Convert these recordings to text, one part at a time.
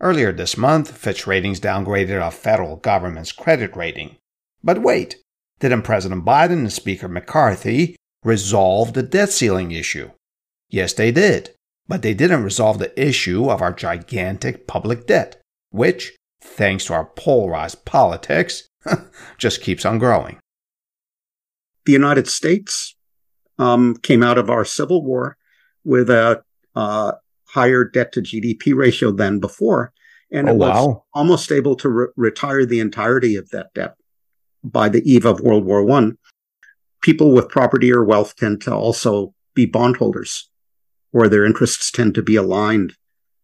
Earlier this month, Fitch Ratings downgraded our federal government's credit rating. But wait, didn't President Biden and Speaker McCarthy resolve the debt ceiling issue? Yes, they did, but they didn't resolve the issue of our gigantic public debt, which, thanks to our polarized politics, just keeps on growing. The United States um, came out of our Civil War with a uh, higher debt to GDP ratio than before. And oh, it was wow. almost able to re- retire the entirety of that debt by the eve of World War One. People with property or wealth tend to also be bondholders, or their interests tend to be aligned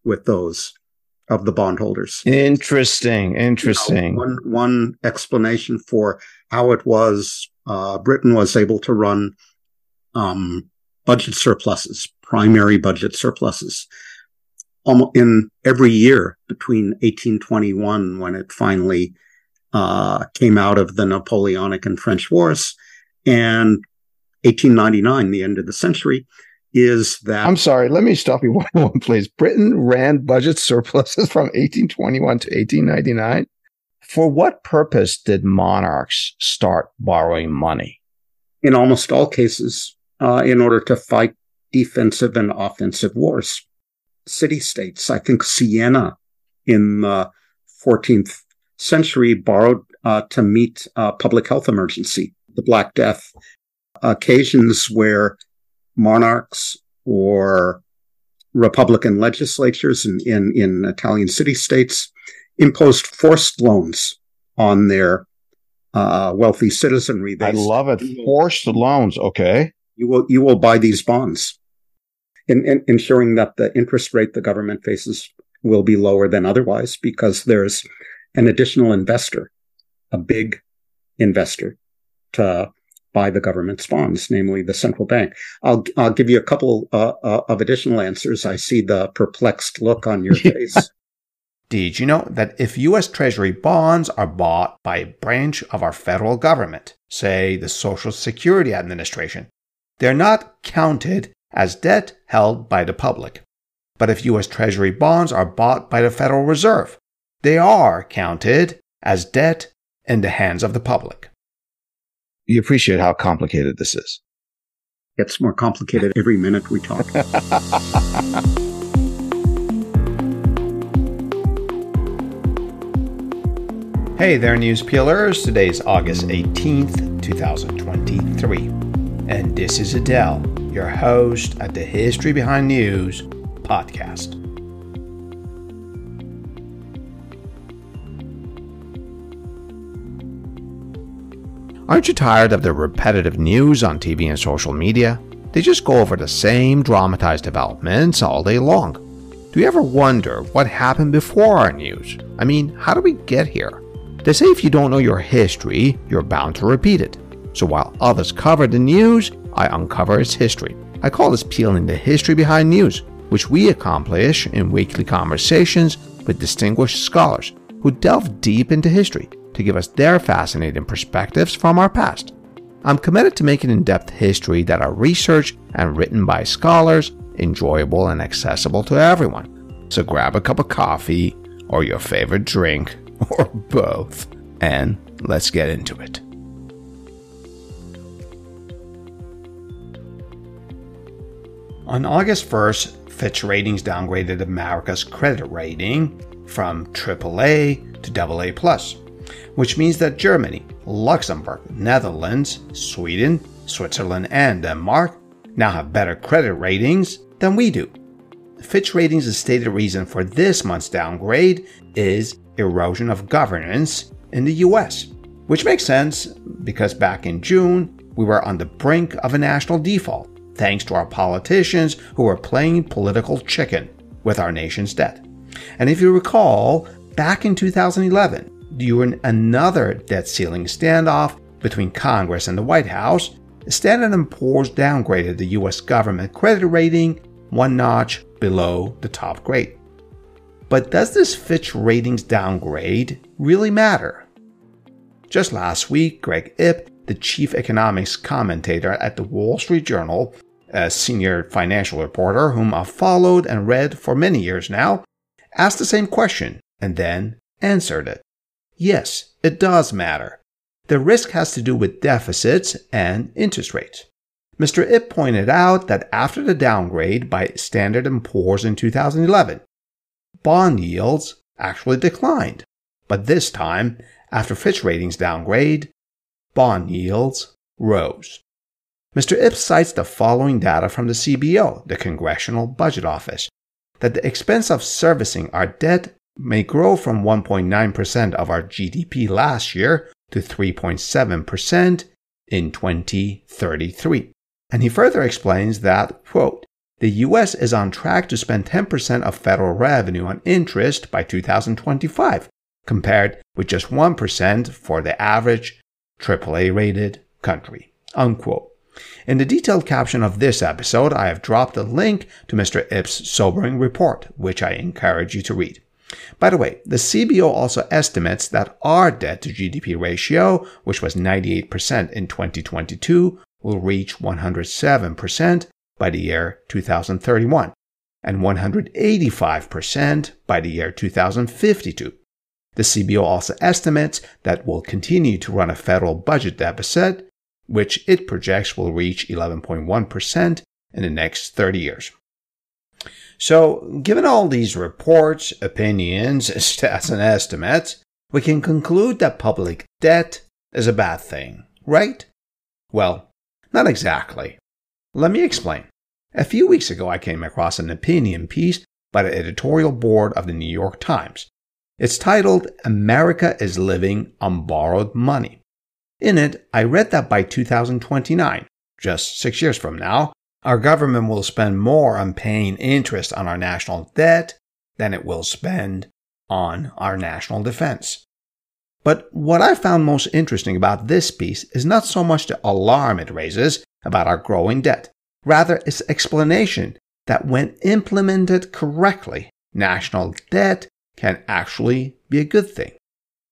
with those of the bondholders. Interesting. Interesting. You know, one one explanation for how it was uh, Britain was able to run um, budget surpluses, primary budget surpluses, almost in every year between 1821 when it finally uh, came out of the Napoleonic and French wars and 1899, the end of the century, is that. I'm sorry, let me stop you one moment, please. Britain ran budget surpluses from 1821 to 1899. For what purpose did monarchs start borrowing money? In almost all cases, uh, in order to fight defensive and offensive wars. City states, I think Siena in the 14th century borrowed uh, to meet a public health emergency, the Black Death, occasions where monarchs or Republican legislatures in, in, in Italian city states imposed forced loans on their uh, wealthy citizenry. They I love it. Forced loans. Okay. You will you will buy these bonds, in, in, ensuring that the interest rate the government faces will be lower than otherwise because there's an additional investor, a big investor, to buy the government's bonds, namely the central bank. I'll I'll give you a couple uh, uh, of additional answers. I see the perplexed look on your face. Did you know that if U.S. Treasury bonds are bought by a branch of our federal government, say the Social Security Administration, they're not counted as debt held by the public. But if U.S. Treasury bonds are bought by the Federal Reserve, they are counted as debt in the hands of the public. You appreciate how complicated this is. It's more complicated every minute we talk. hey there, News Peelers. Today's August 18th, 2023. And this is Adele, your host at the History Behind News podcast. Aren't you tired of the repetitive news on TV and social media? They just go over the same dramatized developments all day long. Do you ever wonder what happened before our news? I mean, how do we get here? They say if you don't know your history, you're bound to repeat it. So while others cover the news, I uncover its history. I call this peeling the history behind news, which we accomplish in weekly conversations with distinguished scholars who delve deep into history to give us their fascinating perspectives from our past. I'm committed to making in depth history that are researched and written by scholars, enjoyable and accessible to everyone. So grab a cup of coffee or your favorite drink or both and let's get into it. On August 1st, Fitch Ratings downgraded America's credit rating from AAA to AA+, which means that Germany, Luxembourg, Netherlands, Sweden, Switzerland, and Denmark now have better credit ratings than we do. Fitch Ratings' stated reason for this month's downgrade is erosion of governance in the US, which makes sense because back in June, we were on the brink of a national default thanks to our politicians who are playing political chicken with our nation's debt. And if you recall, back in 2011, during another debt ceiling standoff between Congress and the White House, Standard & Poor's downgraded the US government credit rating one notch below the top grade. But does this Fitch ratings downgrade really matter? Just last week, Greg Ip, the chief economics commentator at the Wall Street Journal, a senior financial reporter whom I've followed and read for many years now, asked the same question and then answered it. Yes, it does matter. The risk has to do with deficits and interest rates. Mr. Ip pointed out that after the downgrade by Standard & Poor's in 2011, bond yields actually declined. But this time, after Fitch Ratings downgrade, bond yields rose. Mr. Ip cites the following data from the CBO, the Congressional Budget Office, that the expense of servicing our debt may grow from 1.9% of our GDP last year to 3.7% in 2033. And he further explains that, quote, the US is on track to spend 10% of federal revenue on interest by 2025, compared with just 1% for the average AAA rated country. Unquote. In the detailed caption of this episode, I have dropped a link to Mr. Ip's sobering report, which I encourage you to read. By the way, the CBO also estimates that our debt to GDP ratio, which was 98% in 2022, will reach 107% by the year 2031 and 185% by the year 2052. The CBO also estimates that we'll continue to run a federal budget deficit, which it projects will reach 11.1% in the next 30 years. So, given all these reports, opinions, stats, and estimates, we can conclude that public debt is a bad thing, right? Well, not exactly. Let me explain. A few weeks ago, I came across an opinion piece by the editorial board of the New York Times. It's titled America is Living on Borrowed Money. In it, I read that by 2029, just six years from now, our government will spend more on paying interest on our national debt than it will spend on our national defense. But what I found most interesting about this piece is not so much the alarm it raises about our growing debt, rather its explanation that when implemented correctly, national debt can actually be a good thing.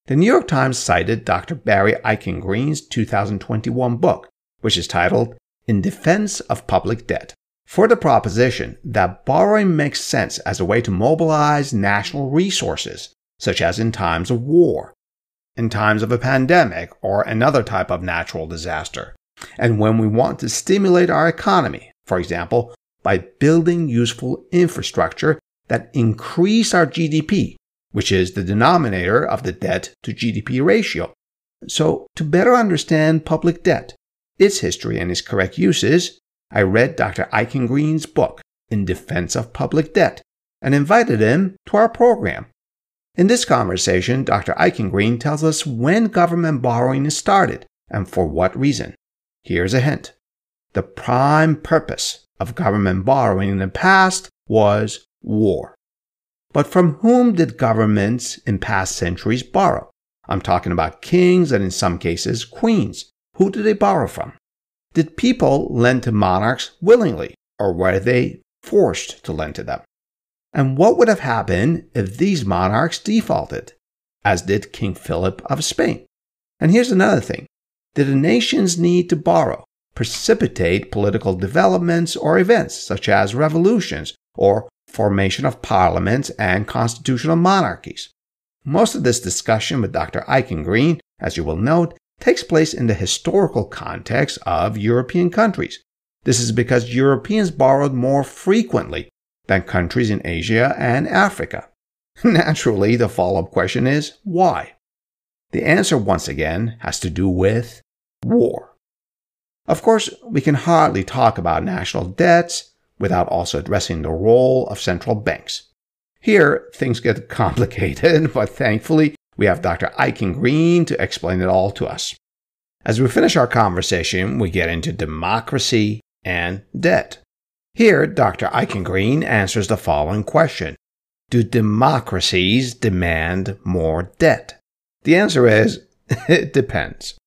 The New York Times cited Dr. Barry Eichengreen's 2021 book, which is titled In Defense of Public Debt, for the proposition that borrowing makes sense as a way to mobilize national resources, such as in times of war, in times of a pandemic or another type of natural disaster, and when we want to stimulate our economy, for example, by building useful infrastructure that increase our GDP, which is the denominator of the debt to GDP ratio. So, to better understand public debt, its history and its correct uses, I read Dr. Eichengreen's book, In Defense of Public Debt, and invited him to our program. In this conversation, Dr. Eichengreen tells us when government borrowing is started and for what reason. Here's a hint. The prime purpose of government borrowing in the past was war. But from whom did governments in past centuries borrow? I'm talking about kings and in some cases queens. Who did they borrow from? Did people lend to monarchs willingly or were they forced to lend to them? And what would have happened if these monarchs defaulted, as did King Philip of Spain? And here's another thing Did a nation's need to borrow precipitate political developments or events, such as revolutions or formation of parliaments and constitutional monarchies? Most of this discussion with Dr. Eichengreen, as you will note, takes place in the historical context of European countries. This is because Europeans borrowed more frequently than countries in Asia and Africa. Naturally, the follow up question is why? The answer, once again, has to do with war. Of course, we can hardly talk about national debts without also addressing the role of central banks. Here, things get complicated, but thankfully, we have Dr. Eichengreen to explain it all to us. As we finish our conversation, we get into democracy and debt. Here, Dr. Eichengreen answers the following question Do democracies demand more debt? The answer is it depends.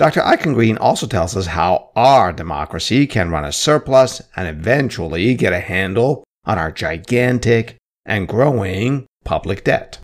Dr. Eichengreen also tells us how our democracy can run a surplus and eventually get a handle on our gigantic and growing public debt.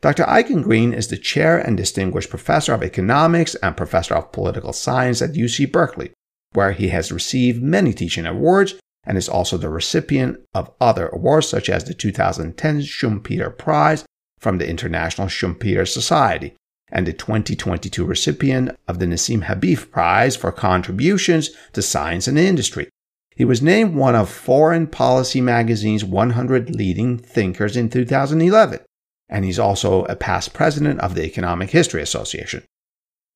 Dr. Eichengreen is the chair and distinguished professor of economics and professor of political science at UC Berkeley, where he has received many teaching awards and is also the recipient of other awards such as the 2010 Schumpeter Prize from the International Schumpeter Society and the 2022 recipient of the Nassim Habib Prize for contributions to science and industry. He was named one of Foreign Policy magazine's 100 leading thinkers in 2011, and he's also a past president of the Economic History Association.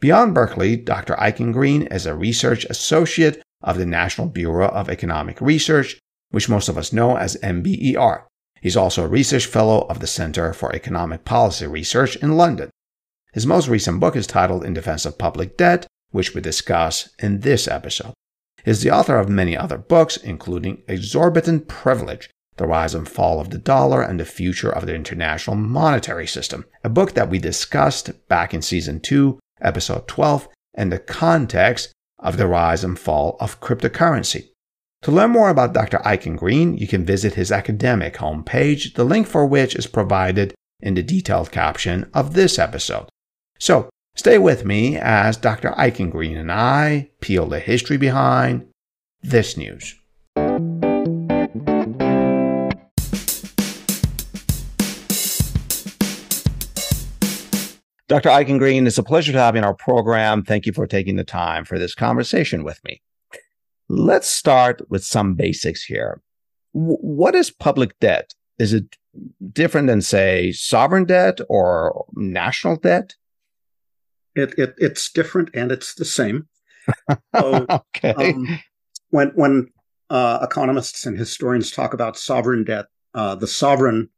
Beyond Berkeley, Dr. Eichengreen is a research associate of the National Bureau of Economic Research, which most of us know as NBER. He's also a research fellow of the Center for Economic Policy Research in London. His most recent book is titled In Defense of Public Debt, which we discuss in this episode. He's the author of many other books, including Exorbitant Privilege, The Rise and Fall of the Dollar and the Future of the International Monetary System, a book that we discussed back in season 2, episode 12, in the context of the rise and fall of cryptocurrency. To learn more about Dr. Eichengreen, you can visit his academic homepage, the link for which is provided in the detailed caption of this episode. So, stay with me as Dr. Eichengreen and I peel the history behind this news. Dr. Eichengreen, it's a pleasure to have you in our program. Thank you for taking the time for this conversation with me. Let's start with some basics here. What is public debt? Is it different than, say, sovereign debt or national debt? It, it it's different and it's the same. So, okay. um, when when uh, economists and historians talk about sovereign debt, uh, the sovereign,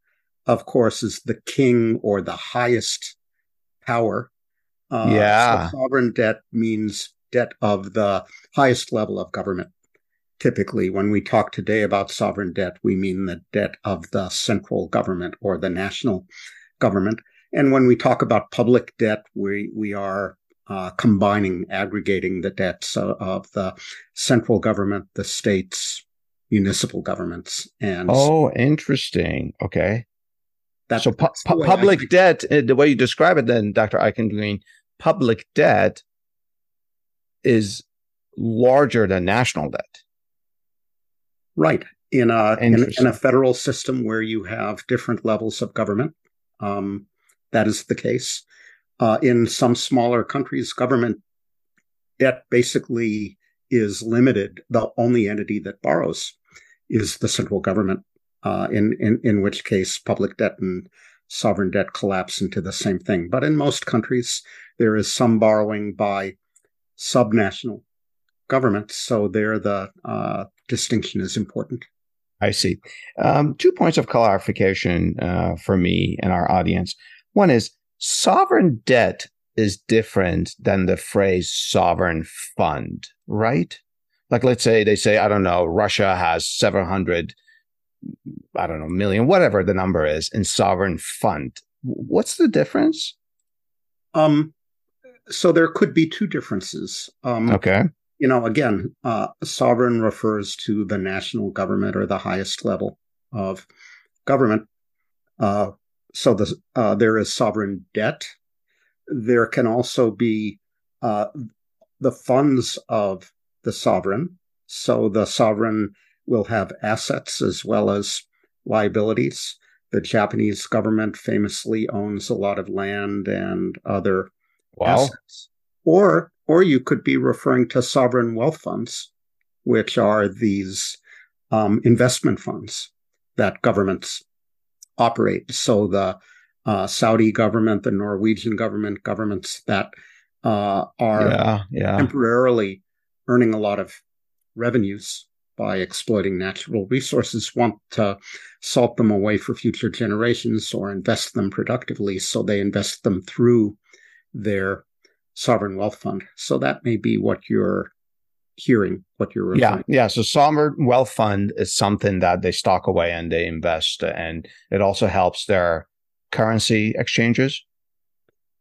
of course, is the king or the highest power. Uh, yeah. So sovereign debt means debt of the highest level of government. Typically, when we talk today about sovereign debt, we mean the debt of the central government or the national government. And when we talk about public debt, we, we are uh, combining, aggregating the debts of, of, the central government, the states, municipal governments, and oh, interesting. Okay, that's so pu- pu- public debt, uh, the way you describe it, then, Dr. Eichengreen, public debt is larger than national debt. Right. In a in, in, a federal system where you have different levels of government, um, that is the case. Uh, in some smaller countries, government debt basically is limited. The only entity that borrows is the central government uh, in, in, in which case public debt and sovereign debt collapse into the same thing. But in most countries, there is some borrowing by subnational governments. So there, the uh, distinction is important. I see. Um, two points of clarification uh, for me and our audience. One is sovereign debt is different than the phrase sovereign fund, right? Like, let's say they say, I don't know, Russia has 700 I don't know, million, whatever the number is in sovereign fund. What's the difference? Um, so there could be two differences. Um, okay. You know, again, uh, sovereign refers to the national government or the highest level of government. Uh, so the, uh, there is sovereign debt. There can also be uh, the funds of the sovereign. So the sovereign will have assets as well as liabilities. The Japanese government famously owns a lot of land and other wow. assets. Or or you could be referring to sovereign wealth funds, which are these um, investment funds that governments operate. So the uh, Saudi government, the Norwegian government, governments that uh, are yeah, yeah. temporarily earning a lot of revenues by exploiting natural resources want to salt them away for future generations or invest them productively. So they invest them through their sovereign wealth fund. So that may be what you're hearing, what you're referring. Yeah, yeah. So sovereign wealth fund is something that they stock away and they invest, and it also helps their currency exchanges.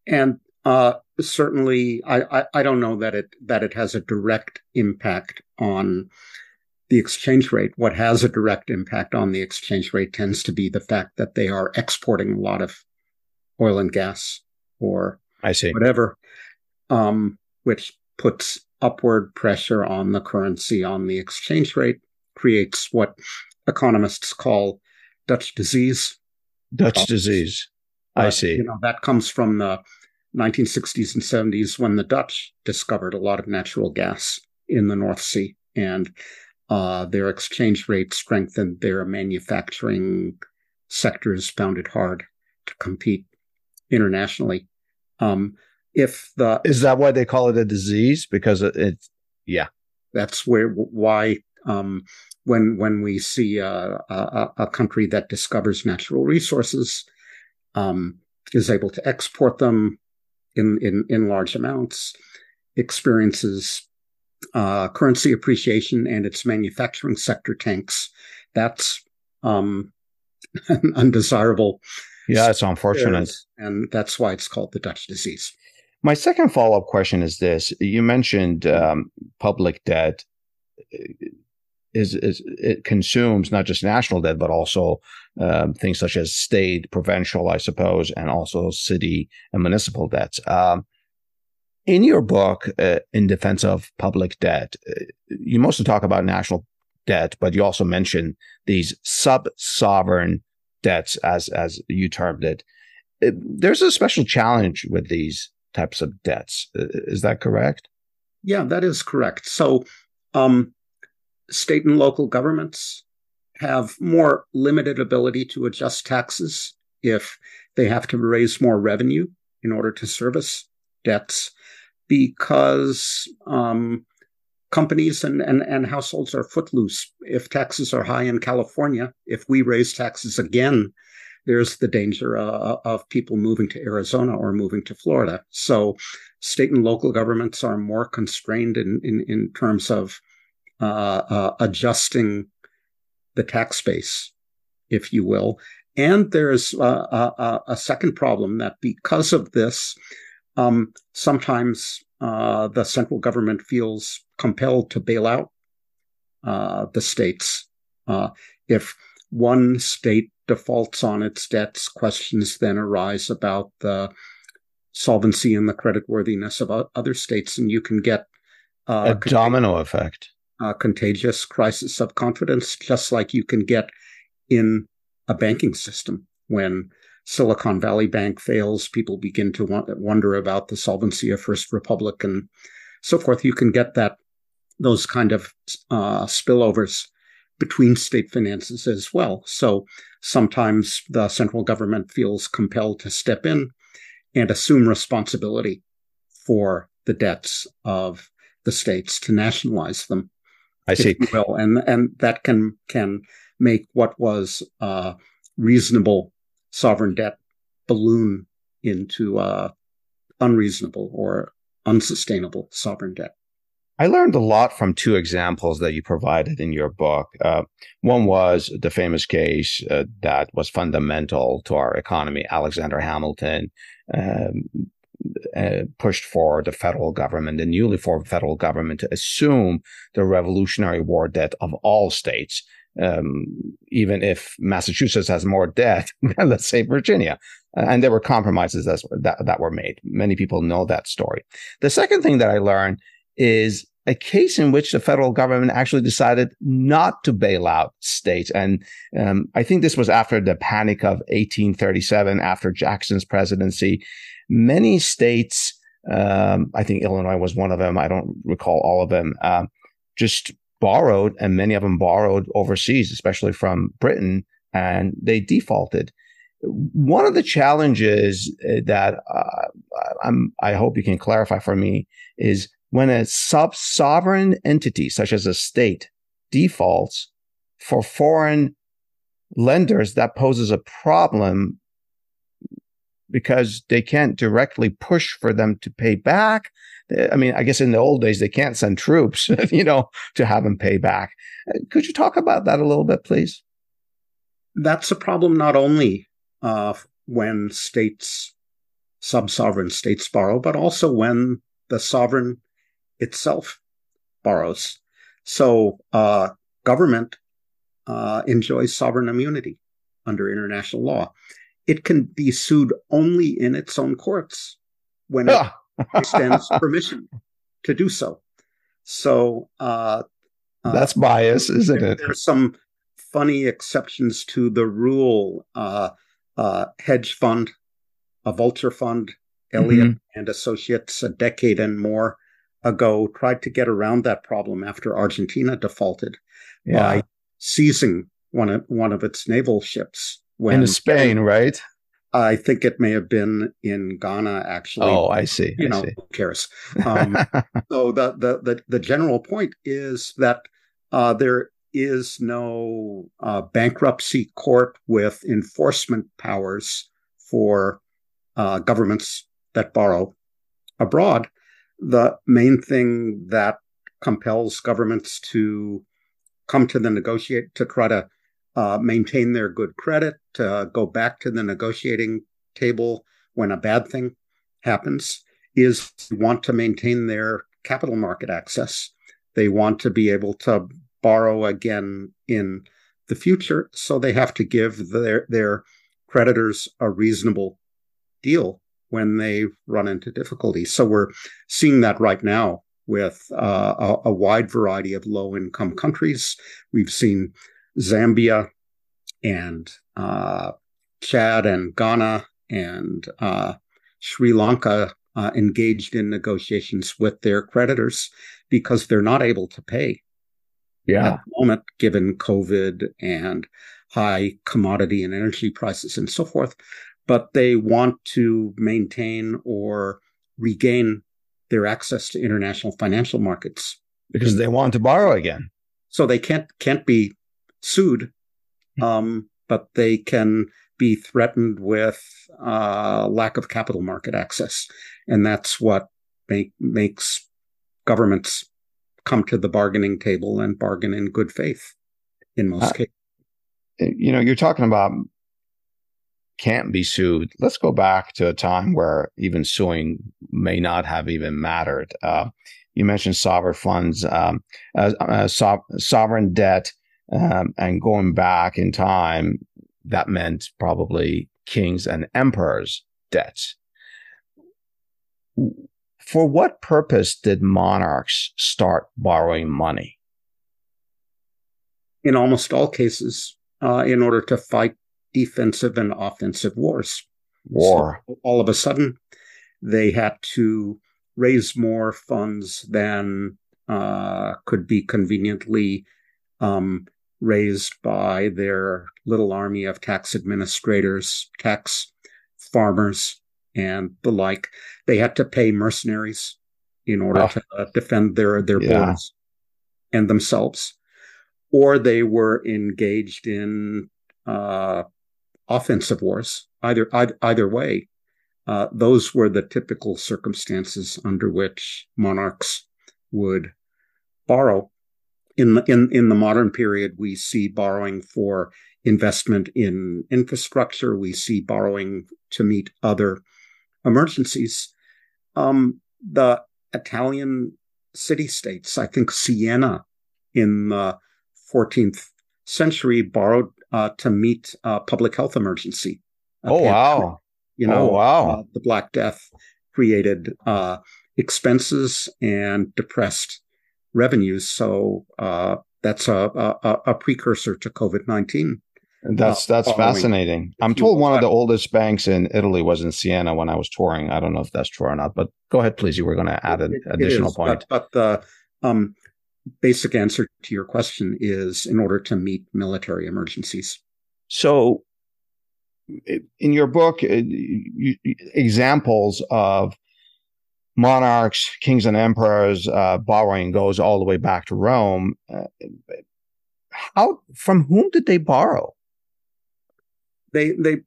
And uh, certainly, I, I, I don't know that it that it has a direct impact on the exchange rate, what has a direct impact on the exchange rate tends to be the fact that they are exporting a lot of oil and gas or I see whatever, um, which puts upward pressure on the currency on the exchange rate. creates what economists call Dutch disease. Dutch disease. I see. You know, that comes from the 1960s and 70s when the Dutch discovered a lot of natural gas in the North Sea and uh, their exchange rate strengthened their manufacturing sectors found it hard to compete internationally. Um, if the is that why they call it a disease? Because it, it's yeah, that's where why um, when when we see a, a, a, country that discovers natural resources um, is able to export them in in, in large amounts, experiences uh, currency appreciation, and its manufacturing sector tanks. That's um, undesirable. Yeah, it's unfortunate. And that's why it's called the Dutch disease. My second follow up question is this you mentioned um, public debt. Is, is it consumes not just national debt but also um, things such as state, provincial, I suppose, and also city and municipal debts. Um, in your book, uh, in defense of public debt, uh, you mostly talk about national debt, but you also mention these sub-sovereign debts, as as you termed it. it. There's a special challenge with these types of debts. Is that correct? Yeah, that is correct. So, um, state and local governments have more limited ability to adjust taxes if they have to raise more revenue in order to service debts because um, companies and, and, and households are footloose. If taxes are high in California, if we raise taxes again, there's the danger uh, of people moving to Arizona or moving to Florida. So, state and local governments are more constrained in in, in terms of uh, uh, adjusting the tax base, if you will. And there's uh, a, a, second problem that because of this, um, sometimes uh, the central government feels compelled to bail out uh, the states. Uh, if one state defaults on its debts, questions then arise about the solvency and the creditworthiness of other states, and you can get uh, a domino effect, a contagious crisis of confidence, just like you can get in a banking system when Silicon Valley Bank fails, people begin to wonder about the solvency of First Republic and so forth. You can get that those kind of uh, spillovers between state finances as well. So sometimes the central government feels compelled to step in and assume responsibility for the debts of the states to nationalize them. I see. Will and and that can can make what was uh, reasonable sovereign debt balloon into uh, unreasonable or unsustainable sovereign debt. I learned a lot from two examples that you provided in your book. Uh, one was the famous case uh, that was fundamental to our economy. Alexander Hamilton um, uh, pushed for the federal government, the newly formed federal government, to assume the Revolutionary War debt of all states um, even if Massachusetts has more debt than, let's say, Virginia. And there were compromises that, that were made. Many people know that story. The second thing that I learned is a case in which the federal government actually decided not to bail out states. And um, I think this was after the panic of 1837, after Jackson's presidency. Many states, um, I think Illinois was one of them, I don't recall all of them, uh, just borrowed, and many of them borrowed overseas, especially from Britain, and they defaulted. One of the challenges uh, that uh, i hope you can clarify for me is when a sub sovereign entity, such as a state, defaults for foreign lenders, that poses a problem because they can't directly push for them to pay back I mean, I guess in the old days, they can't send troops, you know, to have them pay back. Could you talk about that a little bit, please? That's a problem not only uh, when states, sub sovereign states borrow, but also when the sovereign itself borrows. So, uh, government uh, enjoys sovereign immunity under international law. It can be sued only in its own courts when it extends permission to do so. So uh, Uh, That's bias, isn't there, it? There's some funny exceptions to the rule. Uh, uh, hedge fund, a vulture fund, Elliott mm-hmm. and Associates, a decade and more ago, tried to get around that problem after Argentina defaulted yeah. by seizing one of one of its naval ships. When in Spain, right? I think it may have been in Ghana, actually. Oh, I see. You I know, see. who cares? Um, so the, the, the the general point is that uh, there is no uh, bankruptcy court with enforcement powers for uh, governments that borrow abroad. The main thing that compels governments to come to the negotiate to try to uh, maintain their good credit, to go back to the negotiating table when a bad thing happens, is want to maintain their capital market access. They want to be able to borrow again in the future, so they have to give their their creditors a reasonable deal when they run into difficulties. So we're seeing that right now with uh, a, a, wide variety of low income countries. We've seen Zambia and uh, Chad and Ghana and uh, Sri Lanka uh, engaged in negotiations with their creditors because they're not able to pay. Yeah. At the moment, given COVID and high commodity and energy prices and so forth, but they want to maintain or regain their access to international financial markets because they want to borrow again. So they can't can't be sued, hmm. um, but they can be threatened with uh, lack of capital market access, and that's what make, makes governments come to the bargaining table and bargain in good faith in most uh, cases. You know, you're talking about can't be sued. Let's go back to a time where even suing may not have even mattered. Uh, you mentioned sovereign funds, um, uh, uh, so- sovereign debt, um, and going back in time, that meant probably kings and emperors' debts. For what purpose did monarchs start borrowing money? In almost all cases, uh, in order to fight defensive and offensive wars. War. So all of a sudden, they had to raise more funds than uh, could be conveniently um, raised by their little army of tax administrators, tax farmers, and the like. They had to pay mercenaries in order oh. to uh, defend their their yeah. borders and themselves, or they were engaged in uh, offensive wars. Either either, either way, uh, those were the typical circumstances under which monarchs would borrow. In the, in in the modern period, we see borrowing for investment in infrastructure. We see borrowing to meet other emergencies. Um, the Italian city states, I think Siena in the 14th century, borrowed uh, to meet a public health emergency. Oh wow! You know, oh, wow. Uh, the Black Death created uh, expenses and depressed revenues. So uh, that's a, a, a, precursor to COVID nineteen. That's that's fascinating. I'm told one of the oldest banks in Italy was in Siena when I was touring. I don't know if that's true or not, but go ahead, please. You were going to add an it, additional it is, point. But, but the um, basic answer to your question is in order to meet military emergencies. So, in your book, uh, you, examples of monarchs, kings, and emperors uh, borrowing goes all the way back to Rome. Uh, how from whom did they borrow? They they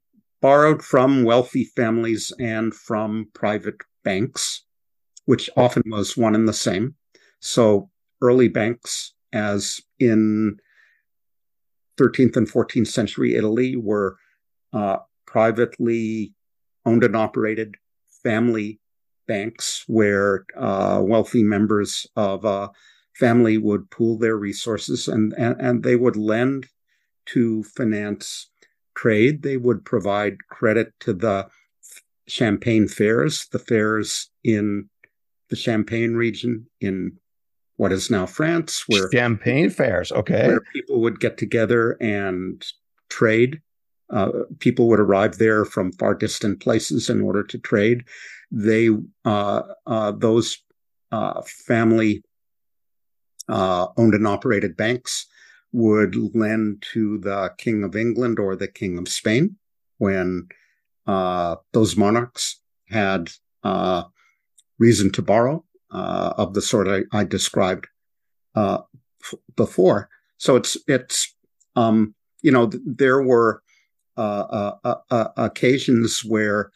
borrowed from wealthy families and from private banks, which often was one and the same. So early banks, as in 13th and 14th century Italy, were uh, privately owned and operated family banks where uh, wealthy members of a family would pool their resources and, and, and they would lend to finance trade. They would provide credit to the champagne fairs, the fairs in the Champagne region in what is now France, where champagne fairs, okay, where people would get together and trade. Uh, people would arrive there from far distant places in order to trade. They uh, uh, those uh, family uh, owned and operated banks would lend to the King of England or the King of Spain when uh, those monarchs had uh, reason to borrow uh, of the sort I, I described uh, f- before. So it's it's um, you know th- there were uh, uh, occasions where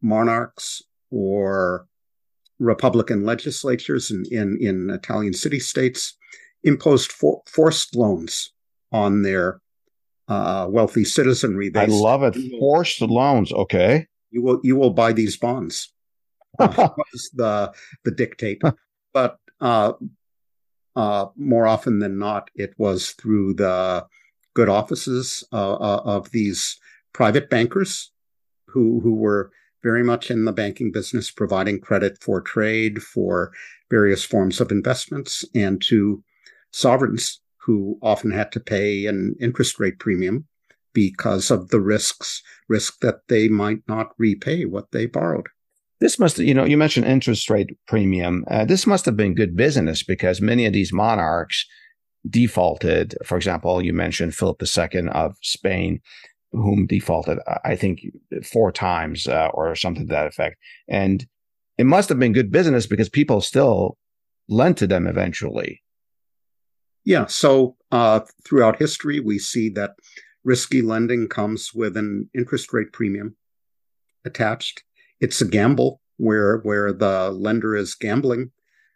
monarchs or Republican legislatures in, in, in Italian city states imposed for, forced loans on their uh, wealthy citizenry. They I love it. Forced loans. Okay. You will you will buy these bonds. was the the dictate, but uh, uh, more often than not, it was through the good offices uh, uh, of these private bankers who who were very much in the banking business, providing credit for trade, for various forms of investments, and to sovereigns who often had to pay an interest rate premium because of the risks, risk that they might not repay what they borrowed. This must, you know, you mentioned interest rate premium. Uh, this must have been good business because many of these monarchs defaulted. For example, you mentioned Philip II of Spain whom defaulted, I think, four times uh, or something to that effect. And it must have been good business because people still lent to them eventually. Yeah. So uh, throughout history, we see that risky lending comes with an interest rate premium attached. It's a gamble where where the lender is gambling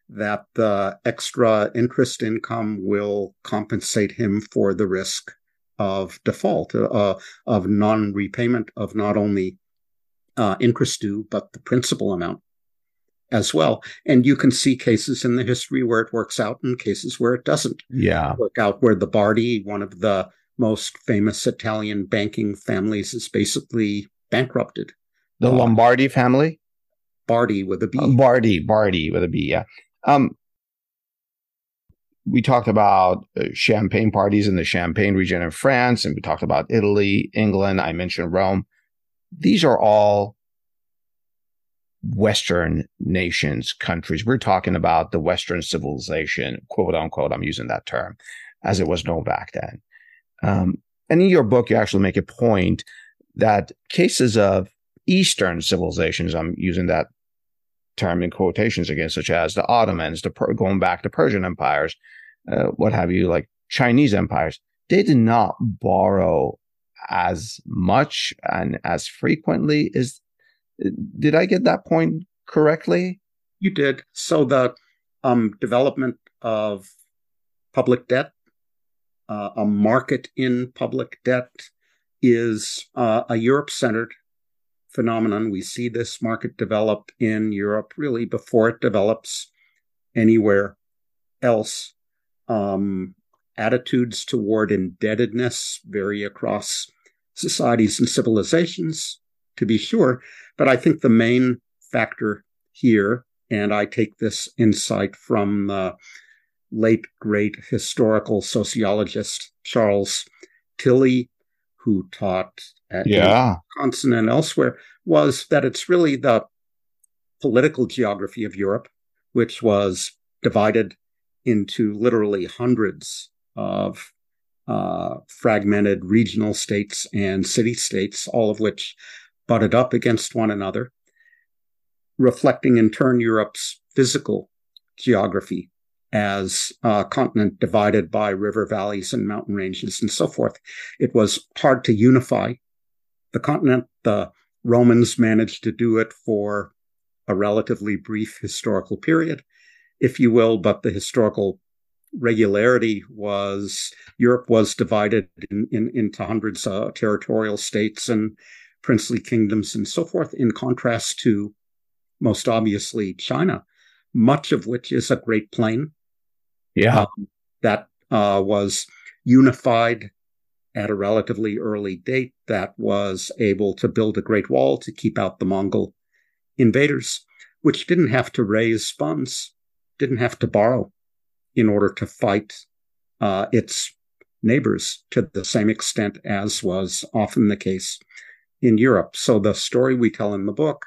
that the extra interest income will compensate him for the risk of default, uh, of non repayment of not only uh, interest due, but the principal amount as well. And you can see cases in the history where it works out and cases where it doesn't yeah. work out, where the Bardi, one of the most famous Italian banking families, is basically bankrupted. The uh, Lombardi family? Bardi with a B. Uh, Bardi, Bardi with a B, yeah. Um, we talked about uh, champagne parties in the Champagne region in France, and we talked about Italy, England. I mentioned Rome. These are all Western nations, countries. We're talking about the Western civilization, quote unquote. I'm using that term as it was known back then. Um, and in your book, you actually make a point that cases of Eastern civilizations, I'm using that term in quotations again, such as the Ottomans, the going back to Persian empires, uh, what have you, like Chinese empires, they did not borrow as much and as frequently. Is did I get that point correctly? You did. So the um, development of public debt, uh, a market in public debt, is uh, a Europe-centered phenomenon. We see this market develop in Europe really before it develops anywhere else. Um, attitudes toward indebtedness vary across societies and civilizations, to be sure. But I think the main factor here, and I take this insight from the late great historical sociologist Charles Tilly, who taught at yeah. Wisconsin and elsewhere, was that it's really the political geography of Europe, which was divided into literally hundreds of uh, fragmented regional states and city states, all of which butted up against one another, reflecting in turn Europe's physical geography as a continent divided by river valleys and mountain ranges and so forth. It was hard to unify the continent. The Romans managed to do it for a relatively brief historical period, if you will, but the historical regularity was Europe was divided in, in, into hundreds of territorial states and princely kingdoms and so forth, in contrast to most obviously China, much of which is a great plain. Yeah. Um, that uh, was unified at a relatively early date, that was able to build a great wall to keep out the Mongol invaders, which didn't have to raise funds, didn't have to borrow in order to fight uh, its neighbors to the same extent as was often the case in Europe. So the story we tell in the book,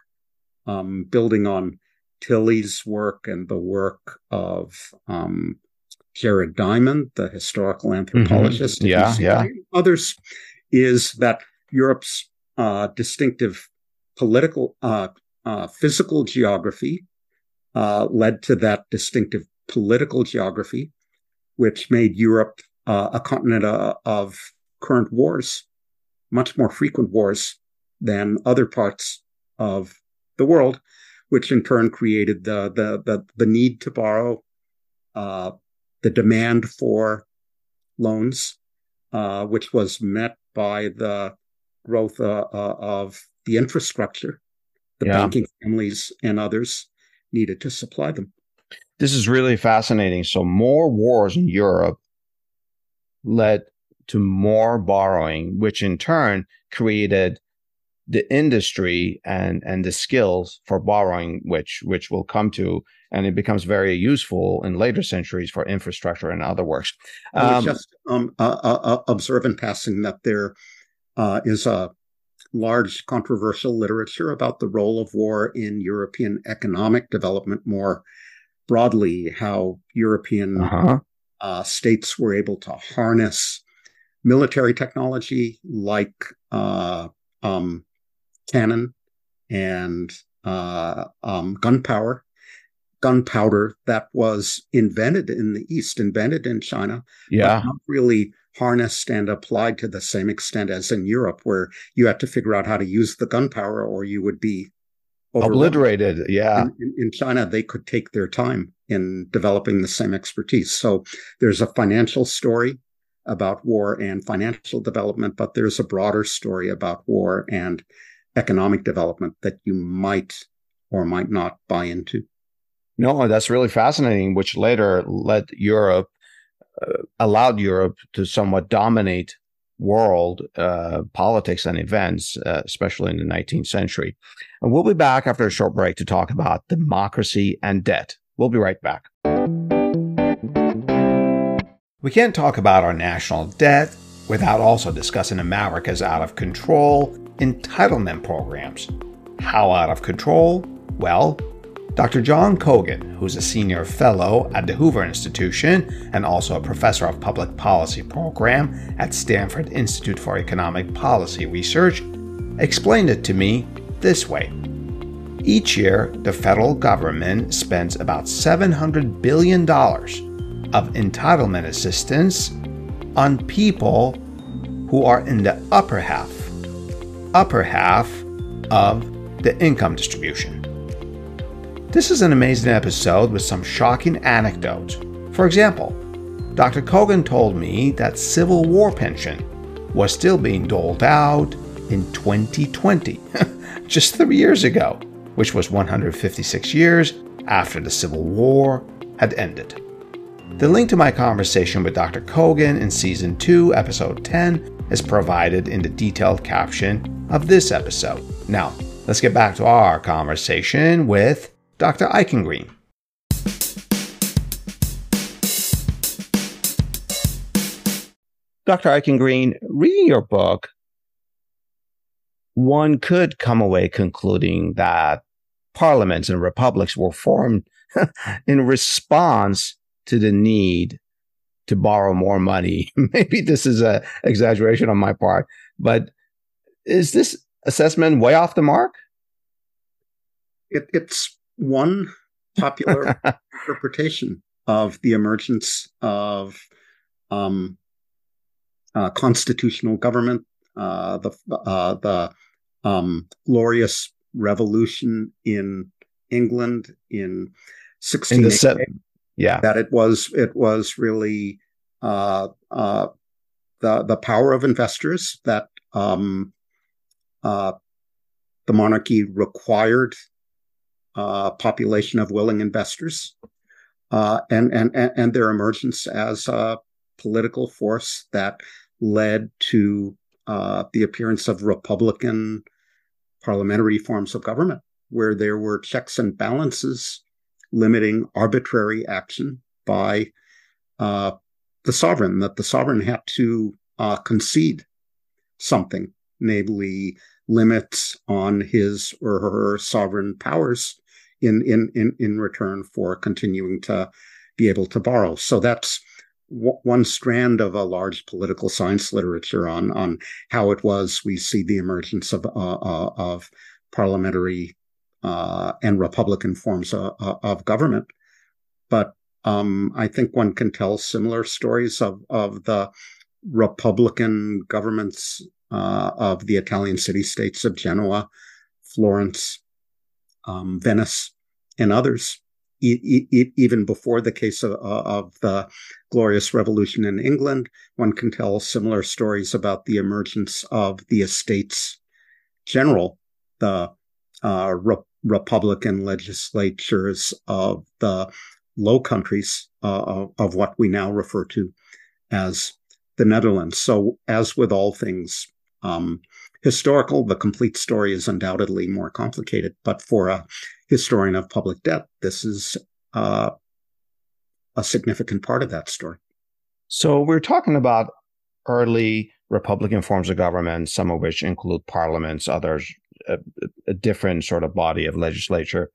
um, building on Tilly's work and the work of um, Jared Diamond, the historical mm-hmm. anthropologist, mm-hmm. yeah, yeah, others, is that Europe's uh, distinctive political, uh, uh, physical geography uh, led to that distinctive political geography, which made Europe uh, a continent uh, of current wars, much more frequent wars than other parts of the world, which in turn created the the the, the need to borrow, uh, the demand for loans, uh, which was met by the growth uh, uh, of the infrastructure, the yeah. banking families and others needed to supply them. This is really fascinating. So more wars in Europe led to more borrowing, which in turn created the industry and and the skills for borrowing, which which we'll come to, and it becomes very useful in later centuries for infrastructure and other works. Um, just um, uh, uh, observe in passing that there uh, is a large controversial literature about the role of war in European economic development more broadly, how European uh-huh. uh, states were able to harness military technology like uh, um, cannon and uh, um, gunpowder, gunpowder that was invented in the East, invented in China, yeah, not really harnessed and applied to the same extent as in Europe, where you had to figure out how to use the gunpowder or you would be obliterated. Yeah. In, in, in, China, they could take their time in developing the same expertise. So there's a financial story about war and financial development, but there's a broader story about war and economic development that you might or might not buy into. No, that's really fascinating, which later led Europe uh, allowed Europe to somewhat dominate world uh, politics and events, uh, especially in the 19th century. And we'll be back after a short break to talk about democracy and debt. We'll be right back. We can't talk about our national debt without also discussing America's out of control entitlement programs. How out of control? Well, Dr. John Cogan, who's a senior fellow at the Hoover Institution and also a professor of public policy program at Stanford Institute for Economic Policy Research, explained it to me this way. Each year, the federal government spends about $700 billion of entitlement assistance on people who are in the upper half, upper half of the income distribution. This is an amazing episode with some shocking anecdotes. For example, Dr. Cogan told me that Civil War pension was still being doled out in 2020, just three years ago, which was 156 years after the Civil War had ended. The link to my conversation with Dr. Cogan in Season 2, Episode 10, is provided in the detailed caption of this episode. Now, let's get back to our conversation with Dr. Eichengreen. Dr. Eichengreen, reading your book, one could come away concluding that parliaments and republics were formed in response to the need to borrow more money. Maybe this is an exaggeration on my part, but is this assessment way off the mark? It, it's one popular interpretation of the emergence of um, uh, constitutional government, uh, the uh, the um, glorious revolution in England in sixteen. yeah, that it was it was really uh, uh, the the power of investors that um, uh, the monarchy required uh, population of willing investors, uh, and, and and their emergence as a political force that led to uh, the appearance of Republican parliamentary forms of government, where there were checks and balances limiting arbitrary action by uh, the sovereign, that the sovereign had to uh, concede something, namely limits on his or her sovereign powers in, in, in, in return for continuing to be able to borrow. So that's one strand of a large political science literature on, on how it was we see the emergence of, uh, uh, of parliamentary uh, and republican forms of, of government. But um, I think one can tell similar stories of, of the republican governments uh, of the Italian city states of Genoa, Florence, um, Venice, and others, e- e- even before the case of, of, the Glorious Revolution in England. One can tell similar stories about the emergence of the Estates General, the uh, re- Republican legislatures of the Low Countries uh, of, of what we now refer to as the Netherlands. So, as with all things um, historical, the complete story is undoubtedly more complicated. But for a historian of public debt, this is uh, a significant part of that story. So, we're talking about early Republican forms of government, some of which include parliaments, others a, a different sort of body of legislature.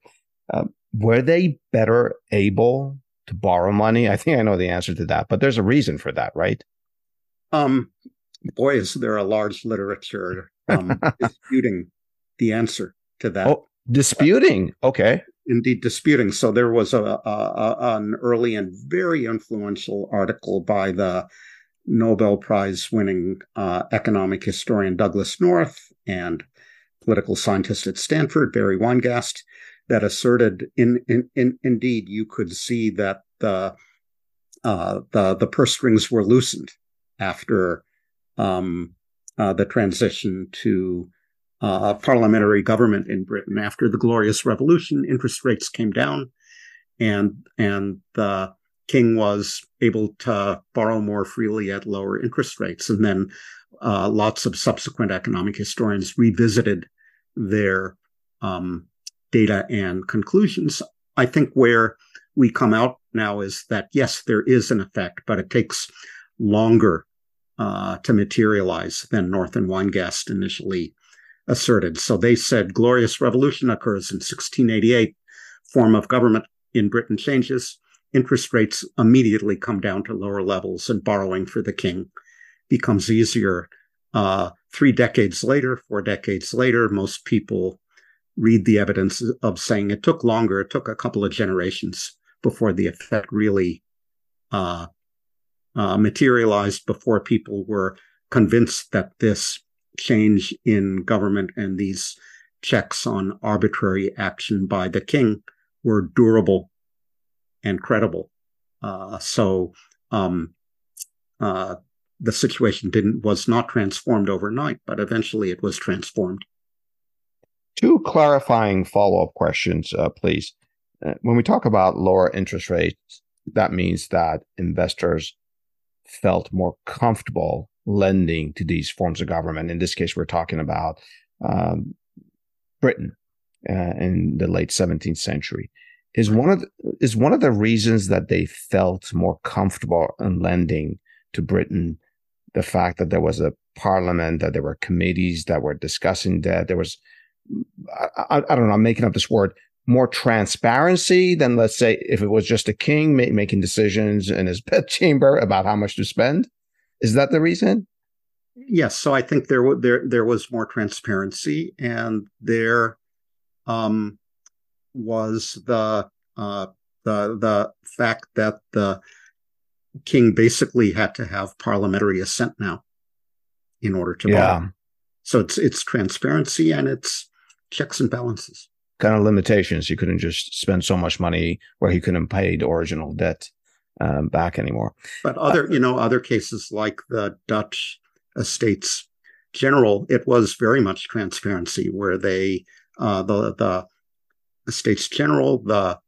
Uh, were they better able to borrow money? I think I know the answer to that, but there's a reason for that, right? Um, boy, is there a large literature um, disputing the answer to that. Oh, disputing. Okay. Indeed, disputing. So there was a, a, a, an early and very influential article by the Nobel Prize winning uh, economic historian Douglass North and political scientist at Stanford, Barry Weingast, that asserted in, in, in indeed you could see that the uh, the the purse strings were loosened after um, uh, the transition to uh, parliamentary government in Britain after the Glorious Revolution. Interest rates came down, and and the king was able to borrow more freely at lower interest rates. And then uh, lots of subsequent economic historians revisited their um, data and conclusions. I think where we come out now is that yes, there is an effect, but it takes longer uh, to materialize than North and Weingast initially asserted. So they said glorious revolution occurs in 1688, form of government in Britain changes, interest rates immediately come down to lower levels, and borrowing for the king becomes easier uh, three decades later, four decades later, most people read the evidence of saying it took longer. It took a couple of generations before the effect really uh, uh, materialized, before people were convinced that this change in government and these checks on arbitrary action by the king were durable and credible. Uh, so um, uh, the situation didn't was not transformed overnight, but eventually it was transformed. Two clarifying follow up questions, uh, please. Uh, when we talk about lower interest rates, that means that investors felt more comfortable lending to these forms of government. In this case, we're talking about um, Britain uh, in the late 17th century. Is one of the, is one of the reasons that they felt more comfortable in lending to Britain the fact that there was a parliament, that there were committees that were discussing that. There was, I, I, don't know, I'm making up this word, more transparency than, let's say, if it was just a king ma- making decisions in his bedchamber about how much to spend. Is that the reason? Yes. So I think there, w- there, there was more transparency and there um, was the, uh, the, the fact that the King basically had to have parliamentary assent now in order to yeah. Buy. So it's it's transparency and it's checks and balances. Kind of limitations. You couldn't just spend so much money where he couldn't pay the original debt um, back anymore. But other, uh, you know, other cases like the Dutch estates general, it was very much transparency where they uh, the the estates general, the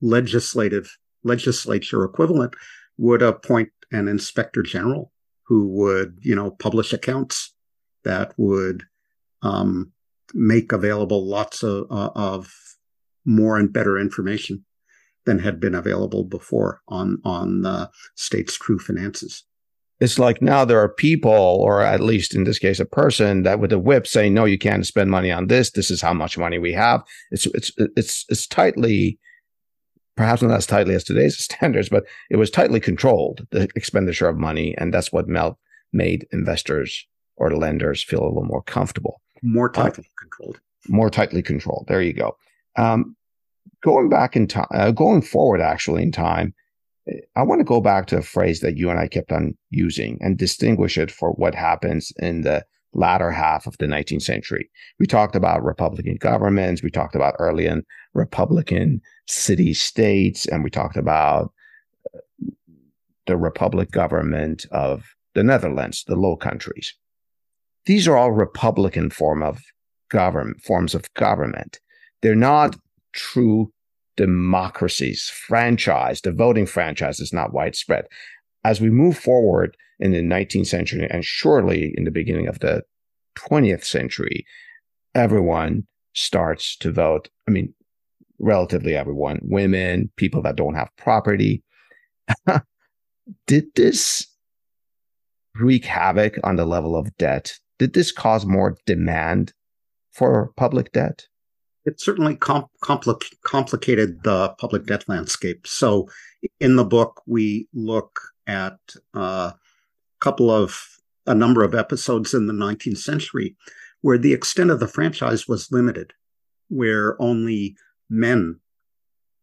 legislative legislature equivalent would appoint an inspector general who would, you know, publish accounts that would um, make available lots of, uh, of more and better information than had been available before on on the state's true finances. It's like now there are people, or at least in this case, a person that with a whip saying, "No, you can't spend money on this. This is how much money we have." It's it's it's it's tightly, perhaps not as tightly as today's standards, but it was tightly controlled the expenditure of money, and that's what mel- made investors or lenders feel a little more comfortable. More tightly uh, controlled. More tightly controlled. There you go. Um, going back in time, uh, going forward actually in time, I want to go back to a phrase that you and I kept on using and distinguish it for what happens in the latter half of the 19th century. We talked about Republican governments, we talked about early in Republican city states, and we talked about uh, the Republic government of the Netherlands, the Low Countries. These are all Republican form of government forms of government. They're not true democracies. Franchise, the voting franchise is not widespread. As we move forward in the 19th century and surely in the beginning of the 20th century, everyone starts to vote. I mean, relatively everyone, women, people that don't have property. Did this wreak havoc on the level of debt? Did this cause more demand for public debt? it certainly compl- complicated the public debt landscape. So, in the book, we look at uh, a couple of a number of episodes in the 19th century where the extent of the franchise was limited, where only men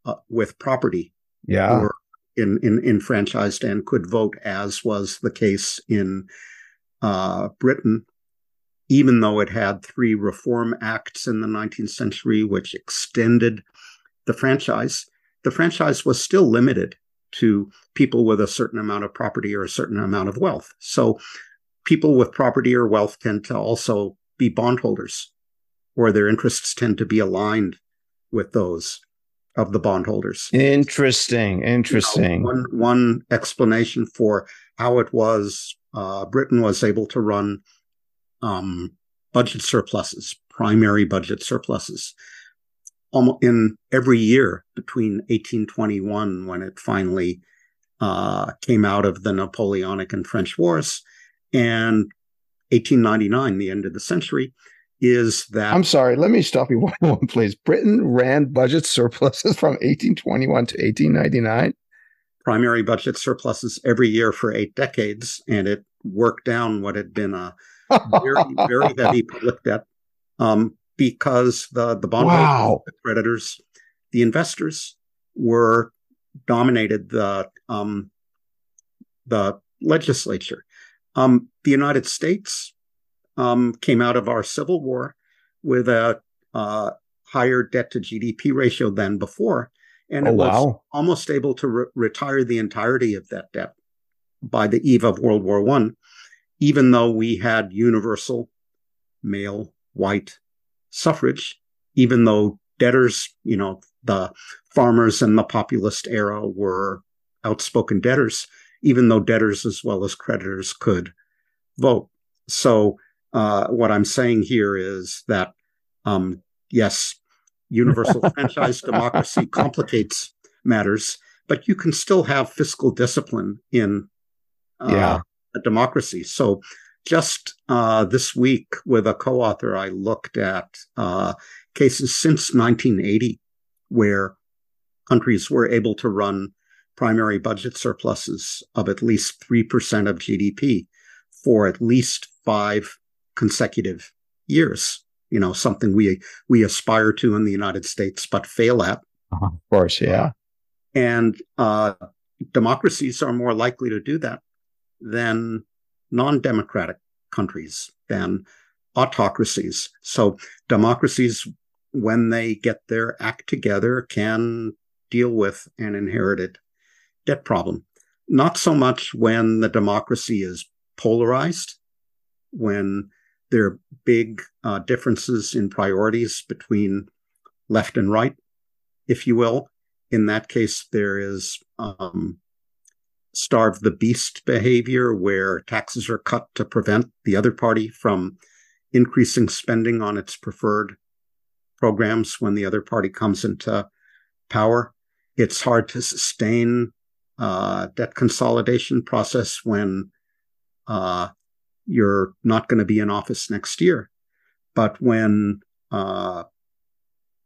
uh, with property yeah. were in, in, enfranchised and could vote, as was the case in uh, Britain even though it had three reform acts in the 19th century, which extended the franchise, the franchise was still limited to people with a certain amount of property or a certain amount of wealth. So people with property or wealth tend to also be bondholders, or their interests tend to be aligned with those of the bondholders. Interesting. Interesting. You know, one, one explanation for how it was uh, Britain was able to run um, budget surpluses, primary budget surpluses, almost in every year between 1821, when it finally uh, came out of the Napoleonic and French wars, and 1899, the end of the century, is that. I'm sorry, let me stop you one moment, please. Britain ran budget surpluses from 1821 to 1899. Primary budget surpluses every year for eight decades, and it worked down what had been a very, very heavy public debt um, because the, the bond wow. the creditors, the investors were dominated the um, the legislature. Um, the United States um, came out of our Civil War with a uh, higher debt to GDP ratio than before, and oh, it was wow. almost able to re- retire the entirety of that debt by the eve of World War One even though we had universal male white suffrage, even though debtors, you know, the farmers and the populist era were outspoken debtors, even though debtors as well as creditors could vote. So, uh, what I'm saying here is that, um, yes, universal franchise democracy complicates matters, but you can still have fiscal discipline in uh, yeah a democracy. So just uh, this week with a co-author, I looked at uh, cases since 1980 where countries were able to run primary budget surpluses of at least 3% of GDP for at least five consecutive years. You know, something we we aspire to in the United States, but fail at. Uh-huh. Of course, yeah. And uh, democracies are more likely to do that than non democratic countries, than autocracies. So, democracies, when they get their act together, can deal with an inherited debt problem. Not so much when the democracy is polarized, when there are big uh, differences in priorities between left and right, if you will. In that case, there is um, starve the beast behavior where taxes are cut to prevent the other party from increasing spending on its preferred programs when the other party comes into power. it's hard to sustain uh, debt consolidation process when uh, you're not going to be in office next year. But when uh,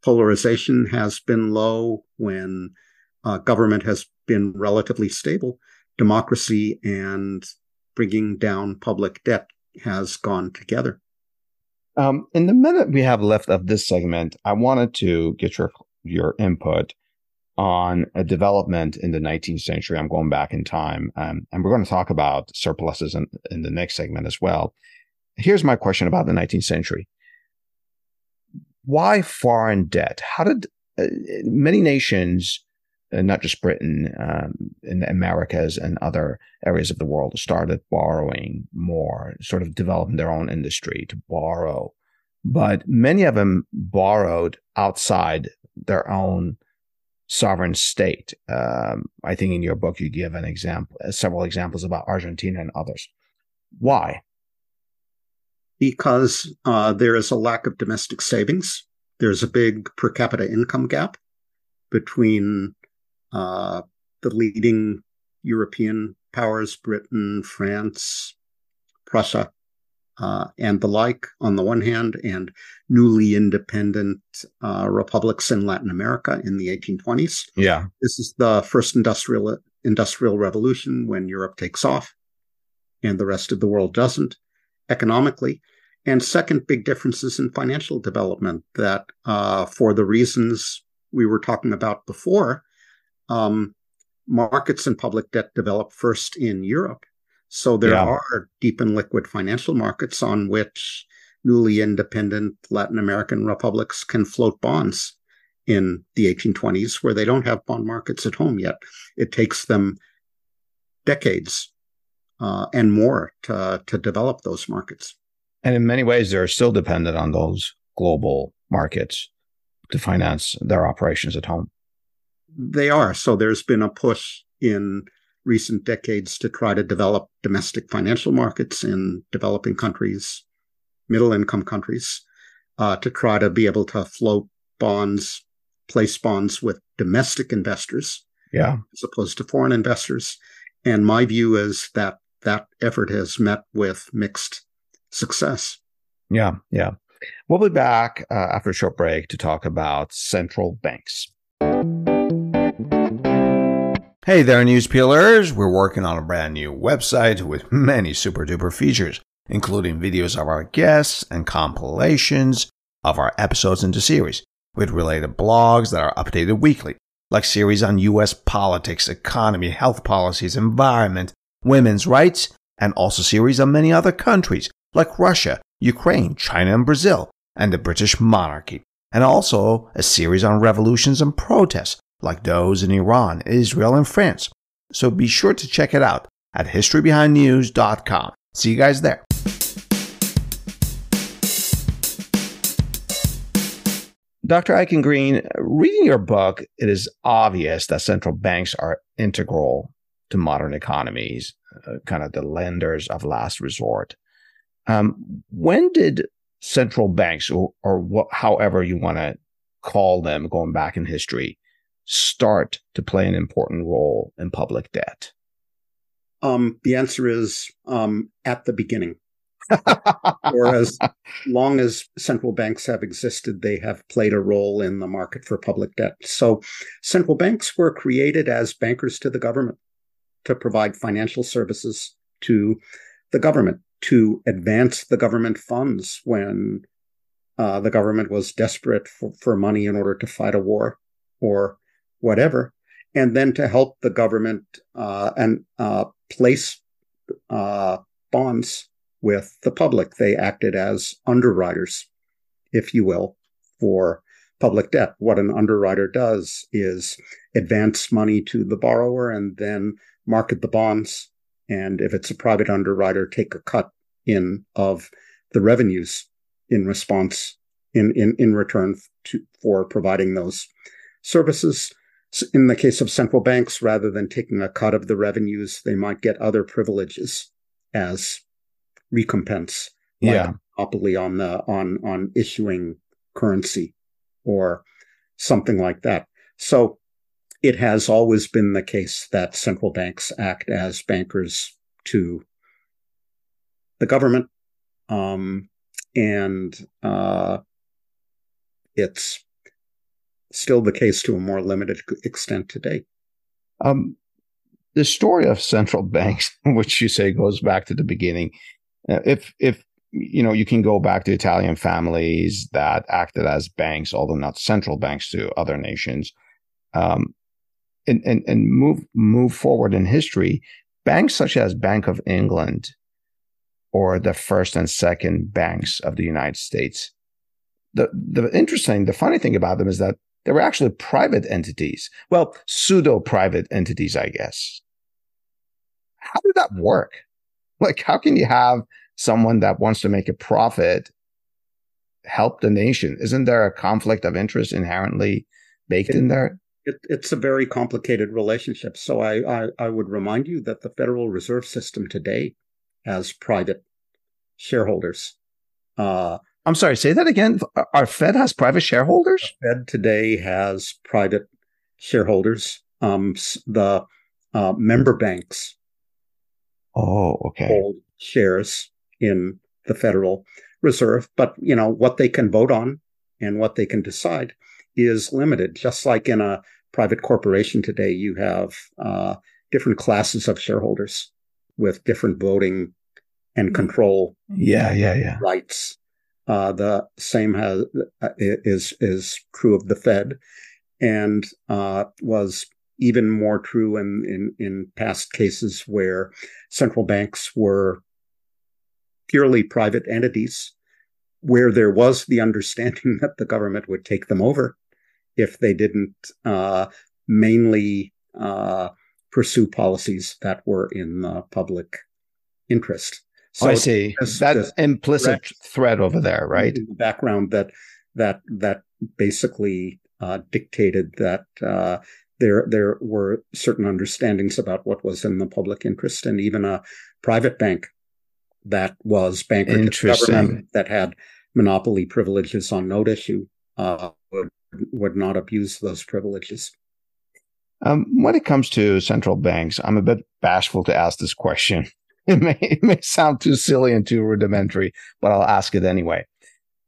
polarization has been low, when uh, government has been relatively stable, democracy and bringing down public debt has gone together. Um, in the minute we have left of this segment, I wanted to get your your input on a development in the 19th century. I'm going back in time, um, and we're going to talk about surpluses in, in the next segment as well. Here's my question about the 19th century: Why foreign debt? How did uh, many nations not just Britain, um, in the Americas and other areas of the world started borrowing more, sort of developing their own industry to borrow. But many of them borrowed outside their own sovereign state. Um, I think in your book you give an example, uh, several examples about Argentina and others. Why? Because uh, there is a lack of domestic savings. There's a big per capita income gap between the leading European powers, Britain, France, Prussia, uh, and the like on the one hand, and newly independent uh, republics in Latin America in the 1820s. Yeah, this is the first industrial industrial revolution when Europe takes off, and the rest of the world doesn't economically. And second, big differences in financial development that, uh, for the reasons we were talking about before, um, markets and public debt developed first in Europe. So there yeah. are deep and liquid financial markets on which newly independent Latin American republics can float bonds in the 1820s, where they don't have bond markets at home yet. It takes them decades uh, and more to, to develop those markets. And in many ways, they're still dependent on those global markets to finance their operations at home. They are. So there's been a push in recent decades to try to develop domestic financial markets in developing countries, middle income countries, uh, to try to be able to float bonds, place bonds with domestic investors, yeah, as opposed to foreign investors. And my view is that that effort has met with mixed success. Yeah, yeah. We'll be back uh, after a short break to talk about central banks. Hey there, news peelers! We're working on a brand new website with many super duper features, including videos of our guests and compilations of our episodes into series, with related blogs that are updated weekly, like series on US politics, economy, health policies, environment, women's rights, and also series on many other countries, like Russia, Ukraine, China, and Brazil, and the British monarchy, and also a series on revolutions and protests like those in Iran, Israel, and France. So be sure to check it out at historybehindnews.com. See you guys there. Dr. Eichengreen, reading your book, it is obvious that central banks are integral to modern economies, uh, kind of the lenders of last resort. Um, when did central banks, or, or however you want to call them, going back in history, start to play an important role in public debt? Um, the answer is um, at the beginning. or as long as central banks have existed, they have played a role in the market for public debt. So central banks were created as bankers to the government to provide financial services to the government, to advance the government funds when uh, the government was desperate for, for money in order to fight a war or whatever, and then to help the government uh, and uh, place uh, bonds with the public. They acted as underwriters, if you will, for public debt. What an underwriter does is advance money to the borrower and then market the bonds. And if it's a private underwriter, take a cut in of the revenues in response in in, in return to, for providing those services in the case of central banks, rather than taking a cut of the revenues, they might get other privileges as recompense. Like yeah. Monopoly on the on on issuing currency or something like that. So it has always been the case that central banks act as bankers to the government. Um, and uh, it's still the case to a more limited extent today. Um, the story of central banks, which you say goes back to the beginning, uh, if if you know you can go back to Italian families that acted as banks, although not central banks to other nations, um, and, and and move move forward in history, banks such as Bank of England or the first and second banks of the United States. The the interesting, the funny thing about them is that they were actually private entities. Well, pseudo private entities, I guess. How did that work? Like, how can you have someone that wants to make a profit help the nation? Isn't there a conflict of interest inherently baked it, in there? It, it's a very complicated relationship. So I, I, I would remind you that the Federal Reserve System today has private shareholders. Uh, I'm sorry, say that again. Our Fed has private shareholders? Fed today has private shareholders. Um, the uh, member banks oh, okay. hold shares in the Federal Reserve, but you know what they can vote on and what they can decide is limited. Just like in a private corporation today, you have uh, different classes of shareholders with different voting and mm. control. Yeah, yeah, yeah. Rights. Uh, the same has uh, is is true of the Fed, and uh, was even more true in, in in past cases where central banks were purely private entities, where there was the understanding that the government would take them over if they didn't uh, mainly uh, pursue policies that were in the public interest. So I see that implicit threat, over there, right? In the background that that that basically uh, dictated that uh, there there were certain understandings about what was in the public interest, and even a private bank that was bankered to government that had monopoly privileges on note issue uh, would would not abuse those privileges. Um, when it comes to central banks, I'm a bit bashful to ask this question. It may, it may sound too silly and too rudimentary, but I'll ask it anyway.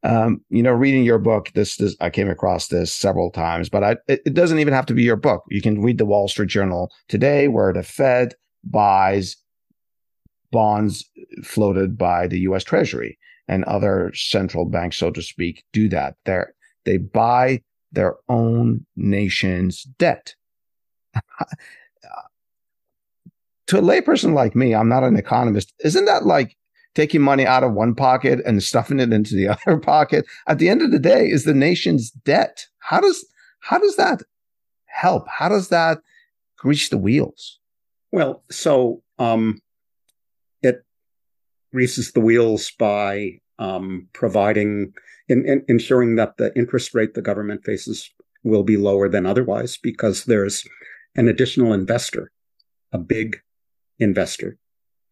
Um, you know, reading your book, this, this I came across this several times, but I, it, it doesn't even have to be your book. You can read the Wall Street Journal today, where the Fed buys bonds floated by the U.S. Treasury and other central banks, so to speak, do that. They they buy their own nation's debt. to a layperson like me, I'm not an economist. Isn't that like taking money out of one pocket and stuffing it into the other pocket? At the end of the day, is the nation's debt. How does how does that help? How does that grease the wheels? Well, so um, it greases the wheels by um, providing in, in, ensuring that the interest rate the government faces will be lower than otherwise because there's an additional investor, a big investor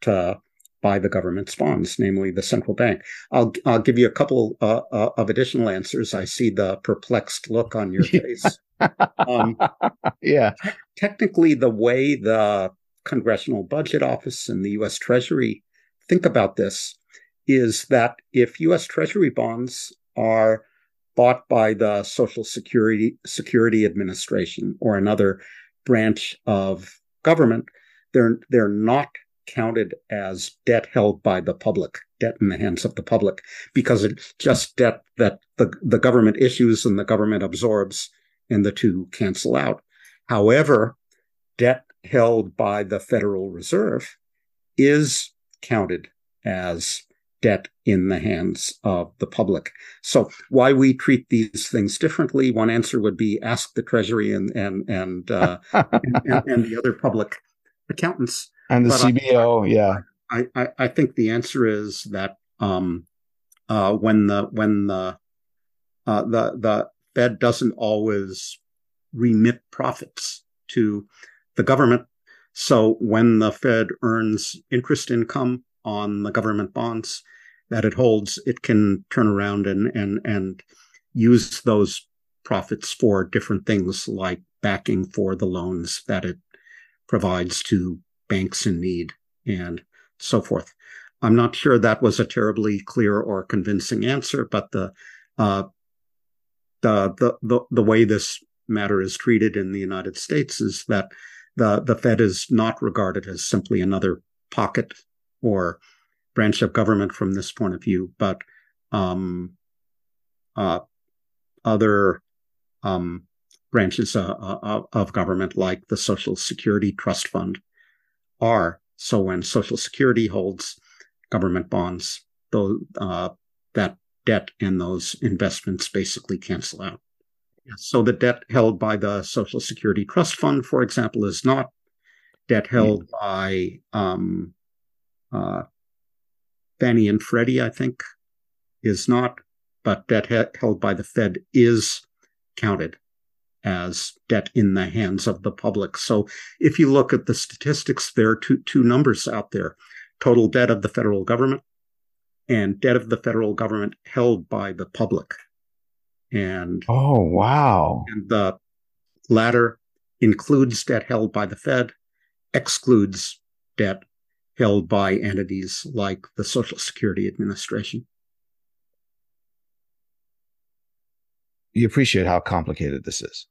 to buy the government's bonds, namely the central bank. I'll I'll give you a couple uh, uh, of additional answers. I see the perplexed look on your face. um, yeah. Technically, the way the Congressional Budget Office and the U.S. Treasury think about this is that if U.S. Treasury bonds are bought by the Social Security Security Administration or another branch of government, they're they're not counted as debt held by the public, debt in the hands of the public, because it's just debt that the, the government issues and the government absorbs, and the two cancel out. However, debt held by the Federal Reserve is counted as debt in the hands of the public. So why we treat these things differently? One answer would be ask the Treasury and and and uh, and, and, and, the other public accountants and the but CBO. I, yeah, I, I, I think the answer is that um, uh, when the when the uh, the the Fed doesn't always remit profits to the government. So when the Fed earns interest income on the government bonds that it holds, it can turn around and and and use those profits for different things like backing for the loans that it provides to banks in need and so forth. I'm not sure that was a terribly clear or convincing answer, but the uh, the, the the the way this matter is treated in the United States is that the the Fed is not regarded as simply another pocket or branch of government from this point of view, but um, uh, other um, branches uh, uh, of government, like the Social Security Trust Fund, are. So when Social Security holds government bonds, though uh, that debt and those investments basically cancel out. So the debt held by the Social Security Trust Fund, for example, is not debt held by um, uh, Fannie and Freddie, I think, is not, but debt he- held by the Fed is counted as debt in the hands of the public. So if you look at the statistics, there are two, two numbers out there total debt of the federal government and debt of the federal government held by the public. And oh, wow. And the latter includes debt held by the Fed, excludes debt held by entities like the Social Security Administration. You appreciate how complicated this is.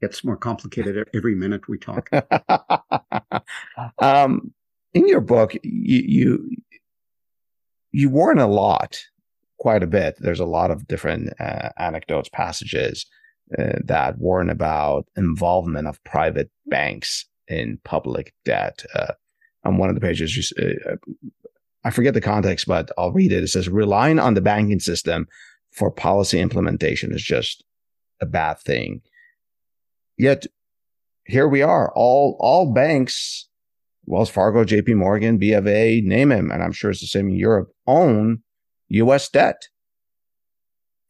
It's more complicated every minute we talk. um, in your book, you, you you warn a lot, quite a bit. There's a lot of different uh, anecdotes, passages uh, that warn about involvement of private banks in public debt. Uh, on one of the pages, just, uh, I forget the context, but I'll read it. It says, relying on the banking system for policy implementation is just a bad thing. Yet here we are, all all banks Wells Fargo, JP Morgan, BofA, name them, and I'm sure it's the same in Europe, own US debt.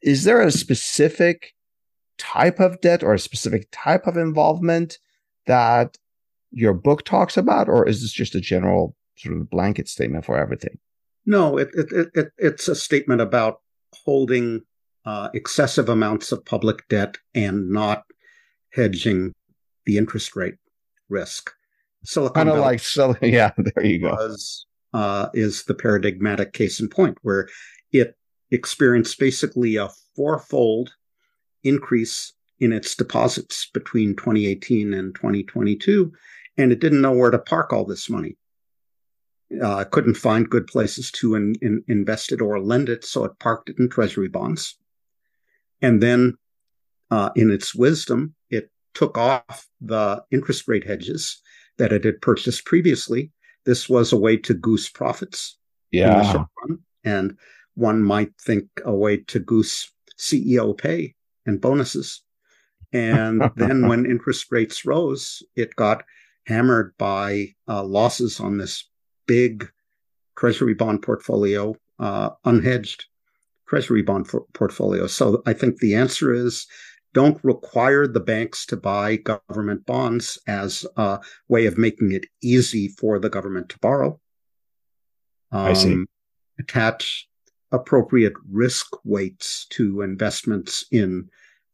Is there a specific type of debt or a specific type of involvement that your book talks about, or is this just a general sort of blanket statement for everything? No, it, it, it it's a statement about holding uh, excessive amounts of public debt and not hedging the interest rate risk. Silicon kind of like so, yeah. There you go. Was, uh, is the paradigmatic case in point where it experienced basically a fourfold increase in its deposits between 2018 and 2022, and it didn't know where to park all this money. Uh, couldn't find good places to in, in, invest it or lend it, so it parked it in treasury bonds. And then, uh, in its wisdom, it took off the interest rate hedges that it had purchased previously. This was a way to goose profits. Yeah. And one might think a way to goose CEO pay and bonuses. And then when interest rates rose, it got hammered by uh, losses on this big treasury bond portfolio, uh, unhedged treasury bond for- portfolio. So I think the answer is don't require the banks to buy government bonds as a way of making it easy for the government to borrow. Um, I see. Um, attach appropriate risk weights to investments in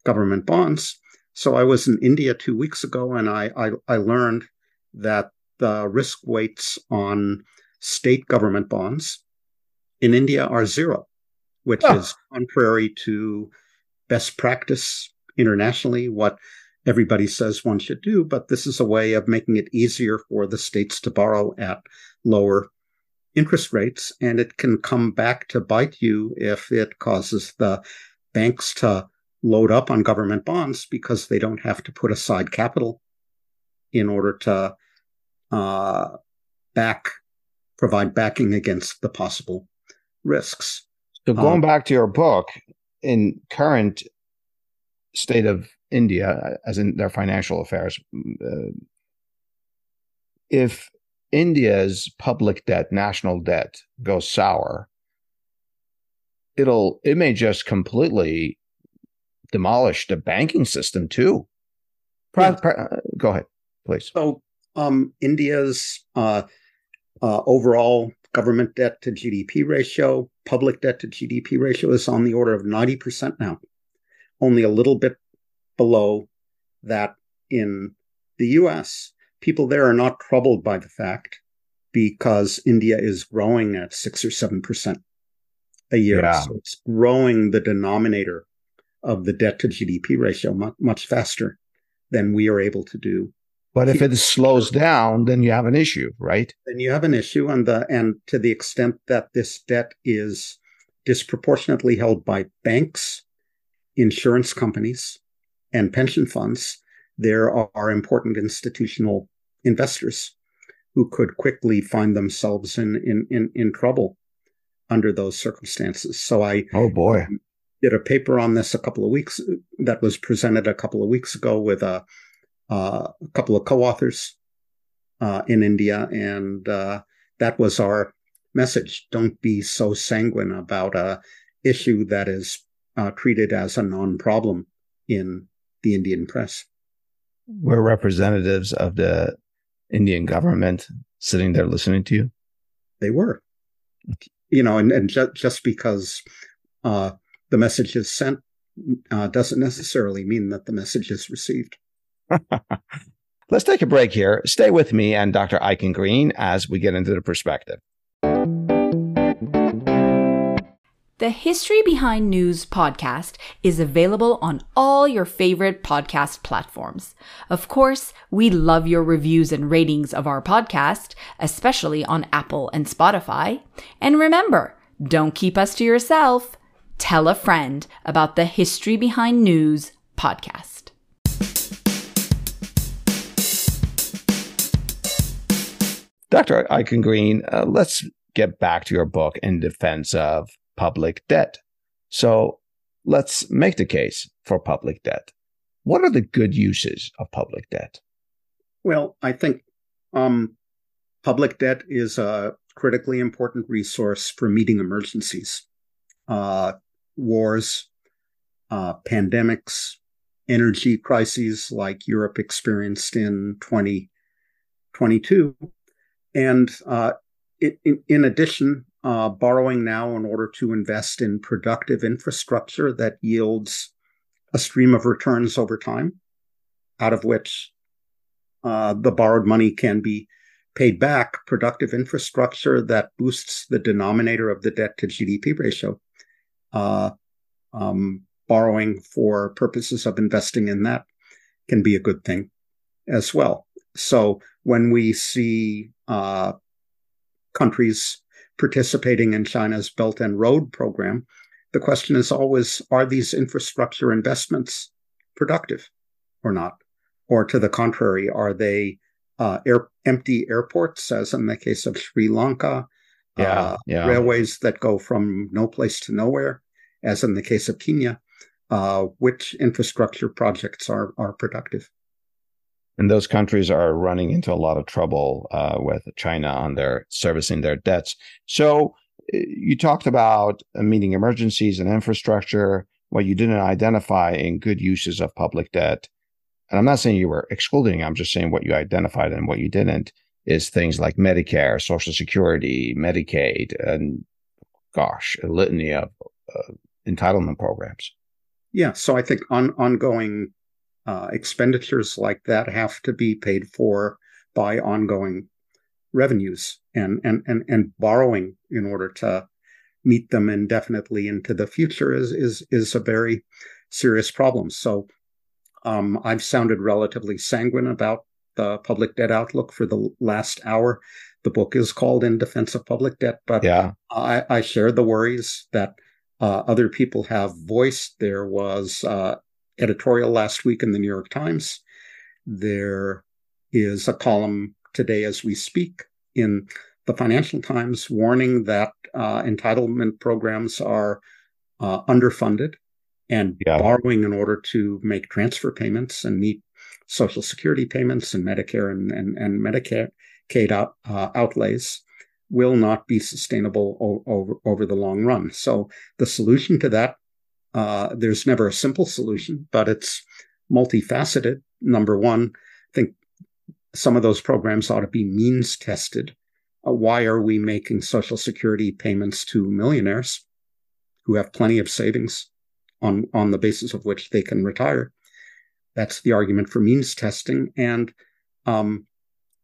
government bonds. So I was in India two weeks ago, and I I, I learned that the risk weights on state government bonds in India are zero, which oh. is contrary to best practice internationally what everybody says one should do, but this is a way of making it easier for the states to borrow at lower interest rates. And it can come back to bite you if it causes the banks to load up on government bonds because they don't have to put aside capital in order to uh, back provide backing against the possible risks. So going um, back to your book, in current state of India, as in their financial affairs, uh, if India's public debt, national debt, goes sour, it'll it may just completely demolish the banking system too. yeah. uh, go ahead, please. So, um, India's uh, uh, overall government debt to GDP ratio, public debt to GDP ratio is on the order of ninety percent now only a little bit below that in the US, people there are not troubled by the fact because India is growing at six or seven percent a year. Yeah. So it's growing the denominator of the debt to GDP ratio much, much faster than we are able to do. But if it slows down, then you have an issue, right? Then you have an issue, and the and to the extent that this debt is disproportionately held by banks, insurance companies, and pension funds, there are important institutional investors who could quickly find themselves in in in, in trouble under those circumstances. So I oh boy. did a paper on this a couple of weeks that was presented a couple of weeks ago with a, uh, a couple of co-authors uh, in India, and uh, that was our message: don't be so sanguine about a issue that is uh, treated as a non-problem in the Indian press. We're representatives of the Indian government sitting there listening to you. They were you know, and, and ju- just because uh, the message is sent uh, doesn't necessarily mean that the message is received. Let's take a break here. Stay with me and Dr. Eichengreen as we get into the perspective. The History Behind News podcast is available on all your favorite podcast platforms. Of course, we love your reviews and ratings of our podcast, especially on Apple and Spotify. And remember, don't keep us to yourself. Tell a friend about the History Behind News podcast. Dr. Eichengreen, uh, let's get back to your book in defense of public debt. So let's make the case for public debt. What are the good uses of public debt? Well, I think um, public debt is a critically important resource for meeting emergencies, uh, wars, uh, pandemics, energy crises like Europe experienced in 2022. And uh, in, in, addition, uh, borrowing now in order to invest in productive infrastructure that yields a stream of returns over time, out of which uh, the borrowed money can be paid back, productive infrastructure that boosts the denominator of the debt to GDP ratio. Uh, um, borrowing for purposes of investing in that can be a good thing as well. So when we see uh, countries participating in China's Belt and Road program, the question is always are these infrastructure investments productive or not? Or to the contrary, are they uh, air, empty airports, as in the case of Sri Lanka? Yeah, uh, yeah. Railways that go from no place to nowhere, as in the case of Kenya. Uh, which infrastructure projects are are productive? And those countries are running into a lot of trouble uh, with China on their servicing their debts. So uh, you talked about uh, meeting emergencies and infrastructure. What you didn't identify in good uses of public debt, and I'm not saying you were excluding. I'm just saying what you identified and what you didn't is things like Medicare, Social Security, Medicaid, and gosh, a litany of uh, entitlement programs. Yeah, so I think on ongoing uh, expenditures like that have to be paid for by ongoing revenues and, and, and, and borrowing in order to meet them indefinitely into the future is, is, is a very serious problem. So um, I've sounded relatively sanguine about the public debt outlook for the last hour. The book is called In Defense of Public Debt, but yeah. I, I share the worries that uh, other people have voiced. There was uh, editorial last week in the New York Times. There is a column today as we speak in the Financial Times warning that uh, entitlement programs are uh, underfunded and yeah. borrowing in order to make transfer payments and meet Social Security payments and Medicare and, and, and Medicaid out, uh, outlays will not be sustainable o- over, over the long run. So the solution to that uh, there's never a simple solution, but it's multifaceted. Number one, I think some of those programs ought to be means tested. Uh, why are we making Social Security payments to millionaires who have plenty of savings on, on the basis of which they can retire? That's the argument for means testing. And um,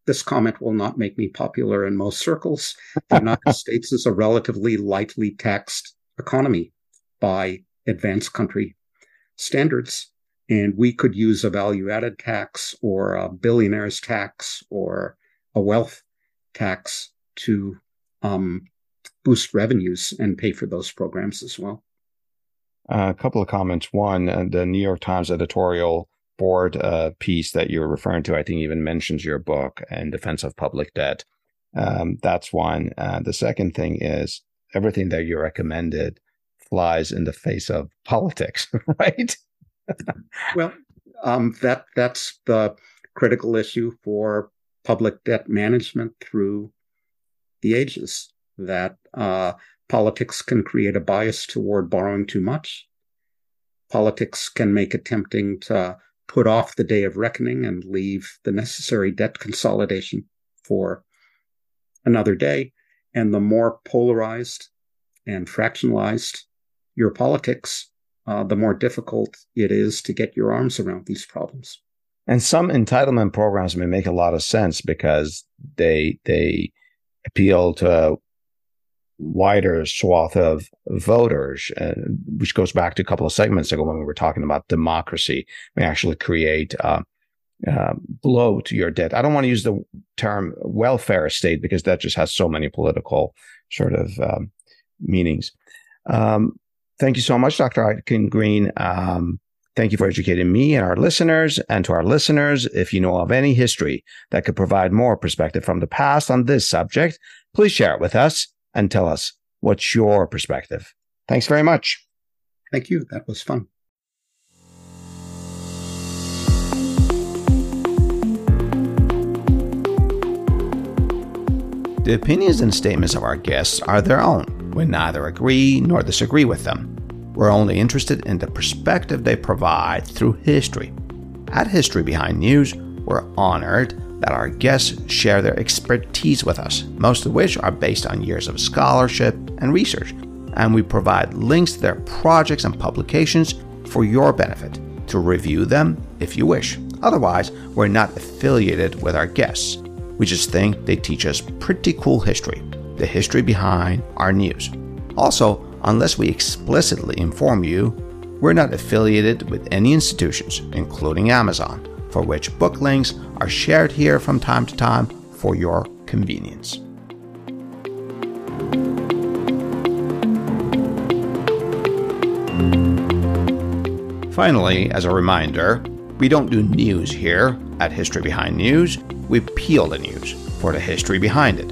this comment will not make me popular in most circles. The United States is a relatively lightly taxed economy by advanced country standards. And we could use a value added tax or a billionaire's tax or a wealth tax to um, boost revenues and pay for those programs as well. A couple of comments. One, uh, the New York Times editorial board uh, piece that you're referring to, I think, even mentions your book in defense of public debt. Um, that's one. Uh, the second thing is everything that you recommended flies in the face of politics, right? well, um, that that's the critical issue for public debt management through the ages. That uh, politics can create a bias toward borrowing too much. Politics can make attempting to put off the day of reckoning and leave the necessary debt consolidation for another day. And the more polarized and fractionalized your politics, uh, the more difficult it is to get your arms around these problems. And some entitlement programs may make a lot of sense because they they appeal to a wider swath of voters, uh, which goes back to a couple of segments ago when we were talking about democracy. may actually create uh, uh, blow to your debt. I don't want to use the term welfare state because that just has so many political sort of um, meanings. Um, thank you so much, Dr. Eichengreen. Um, thank you for educating me and our listeners. And to our listeners, if you know of any history that could provide more perspective from the past on this subject, please share it with us and tell us what's your perspective. Thanks very much. Thank you. That was fun. The opinions and statements of our guests are their own. We neither agree nor disagree with them. We're only interested in the perspective they provide through history. At History Behind News, we're honored that our guests share their expertise with us, most of which are based on years of scholarship and research. And we provide links to their projects and publications for your benefit to review them if you wish. Otherwise, we're not affiliated with our guests. We just think they teach us pretty cool history, the history behind our news. Also, unless we explicitly inform you, we're not affiliated with any institutions, including Amazon for which book links are shared here from time to time for your convenience. Finally, as a reminder, we don't do news here at History Behind News. We peel the news for the history behind it.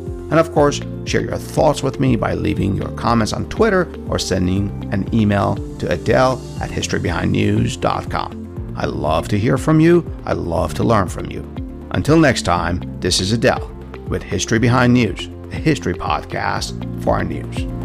And of course, share your thoughts with me by leaving your comments on Twitter or sending an email to Adele at historybehindnews.com. I love to hear from you. I love to learn from you. Until next time, this is Adele with History Behind News a history podcast for our news.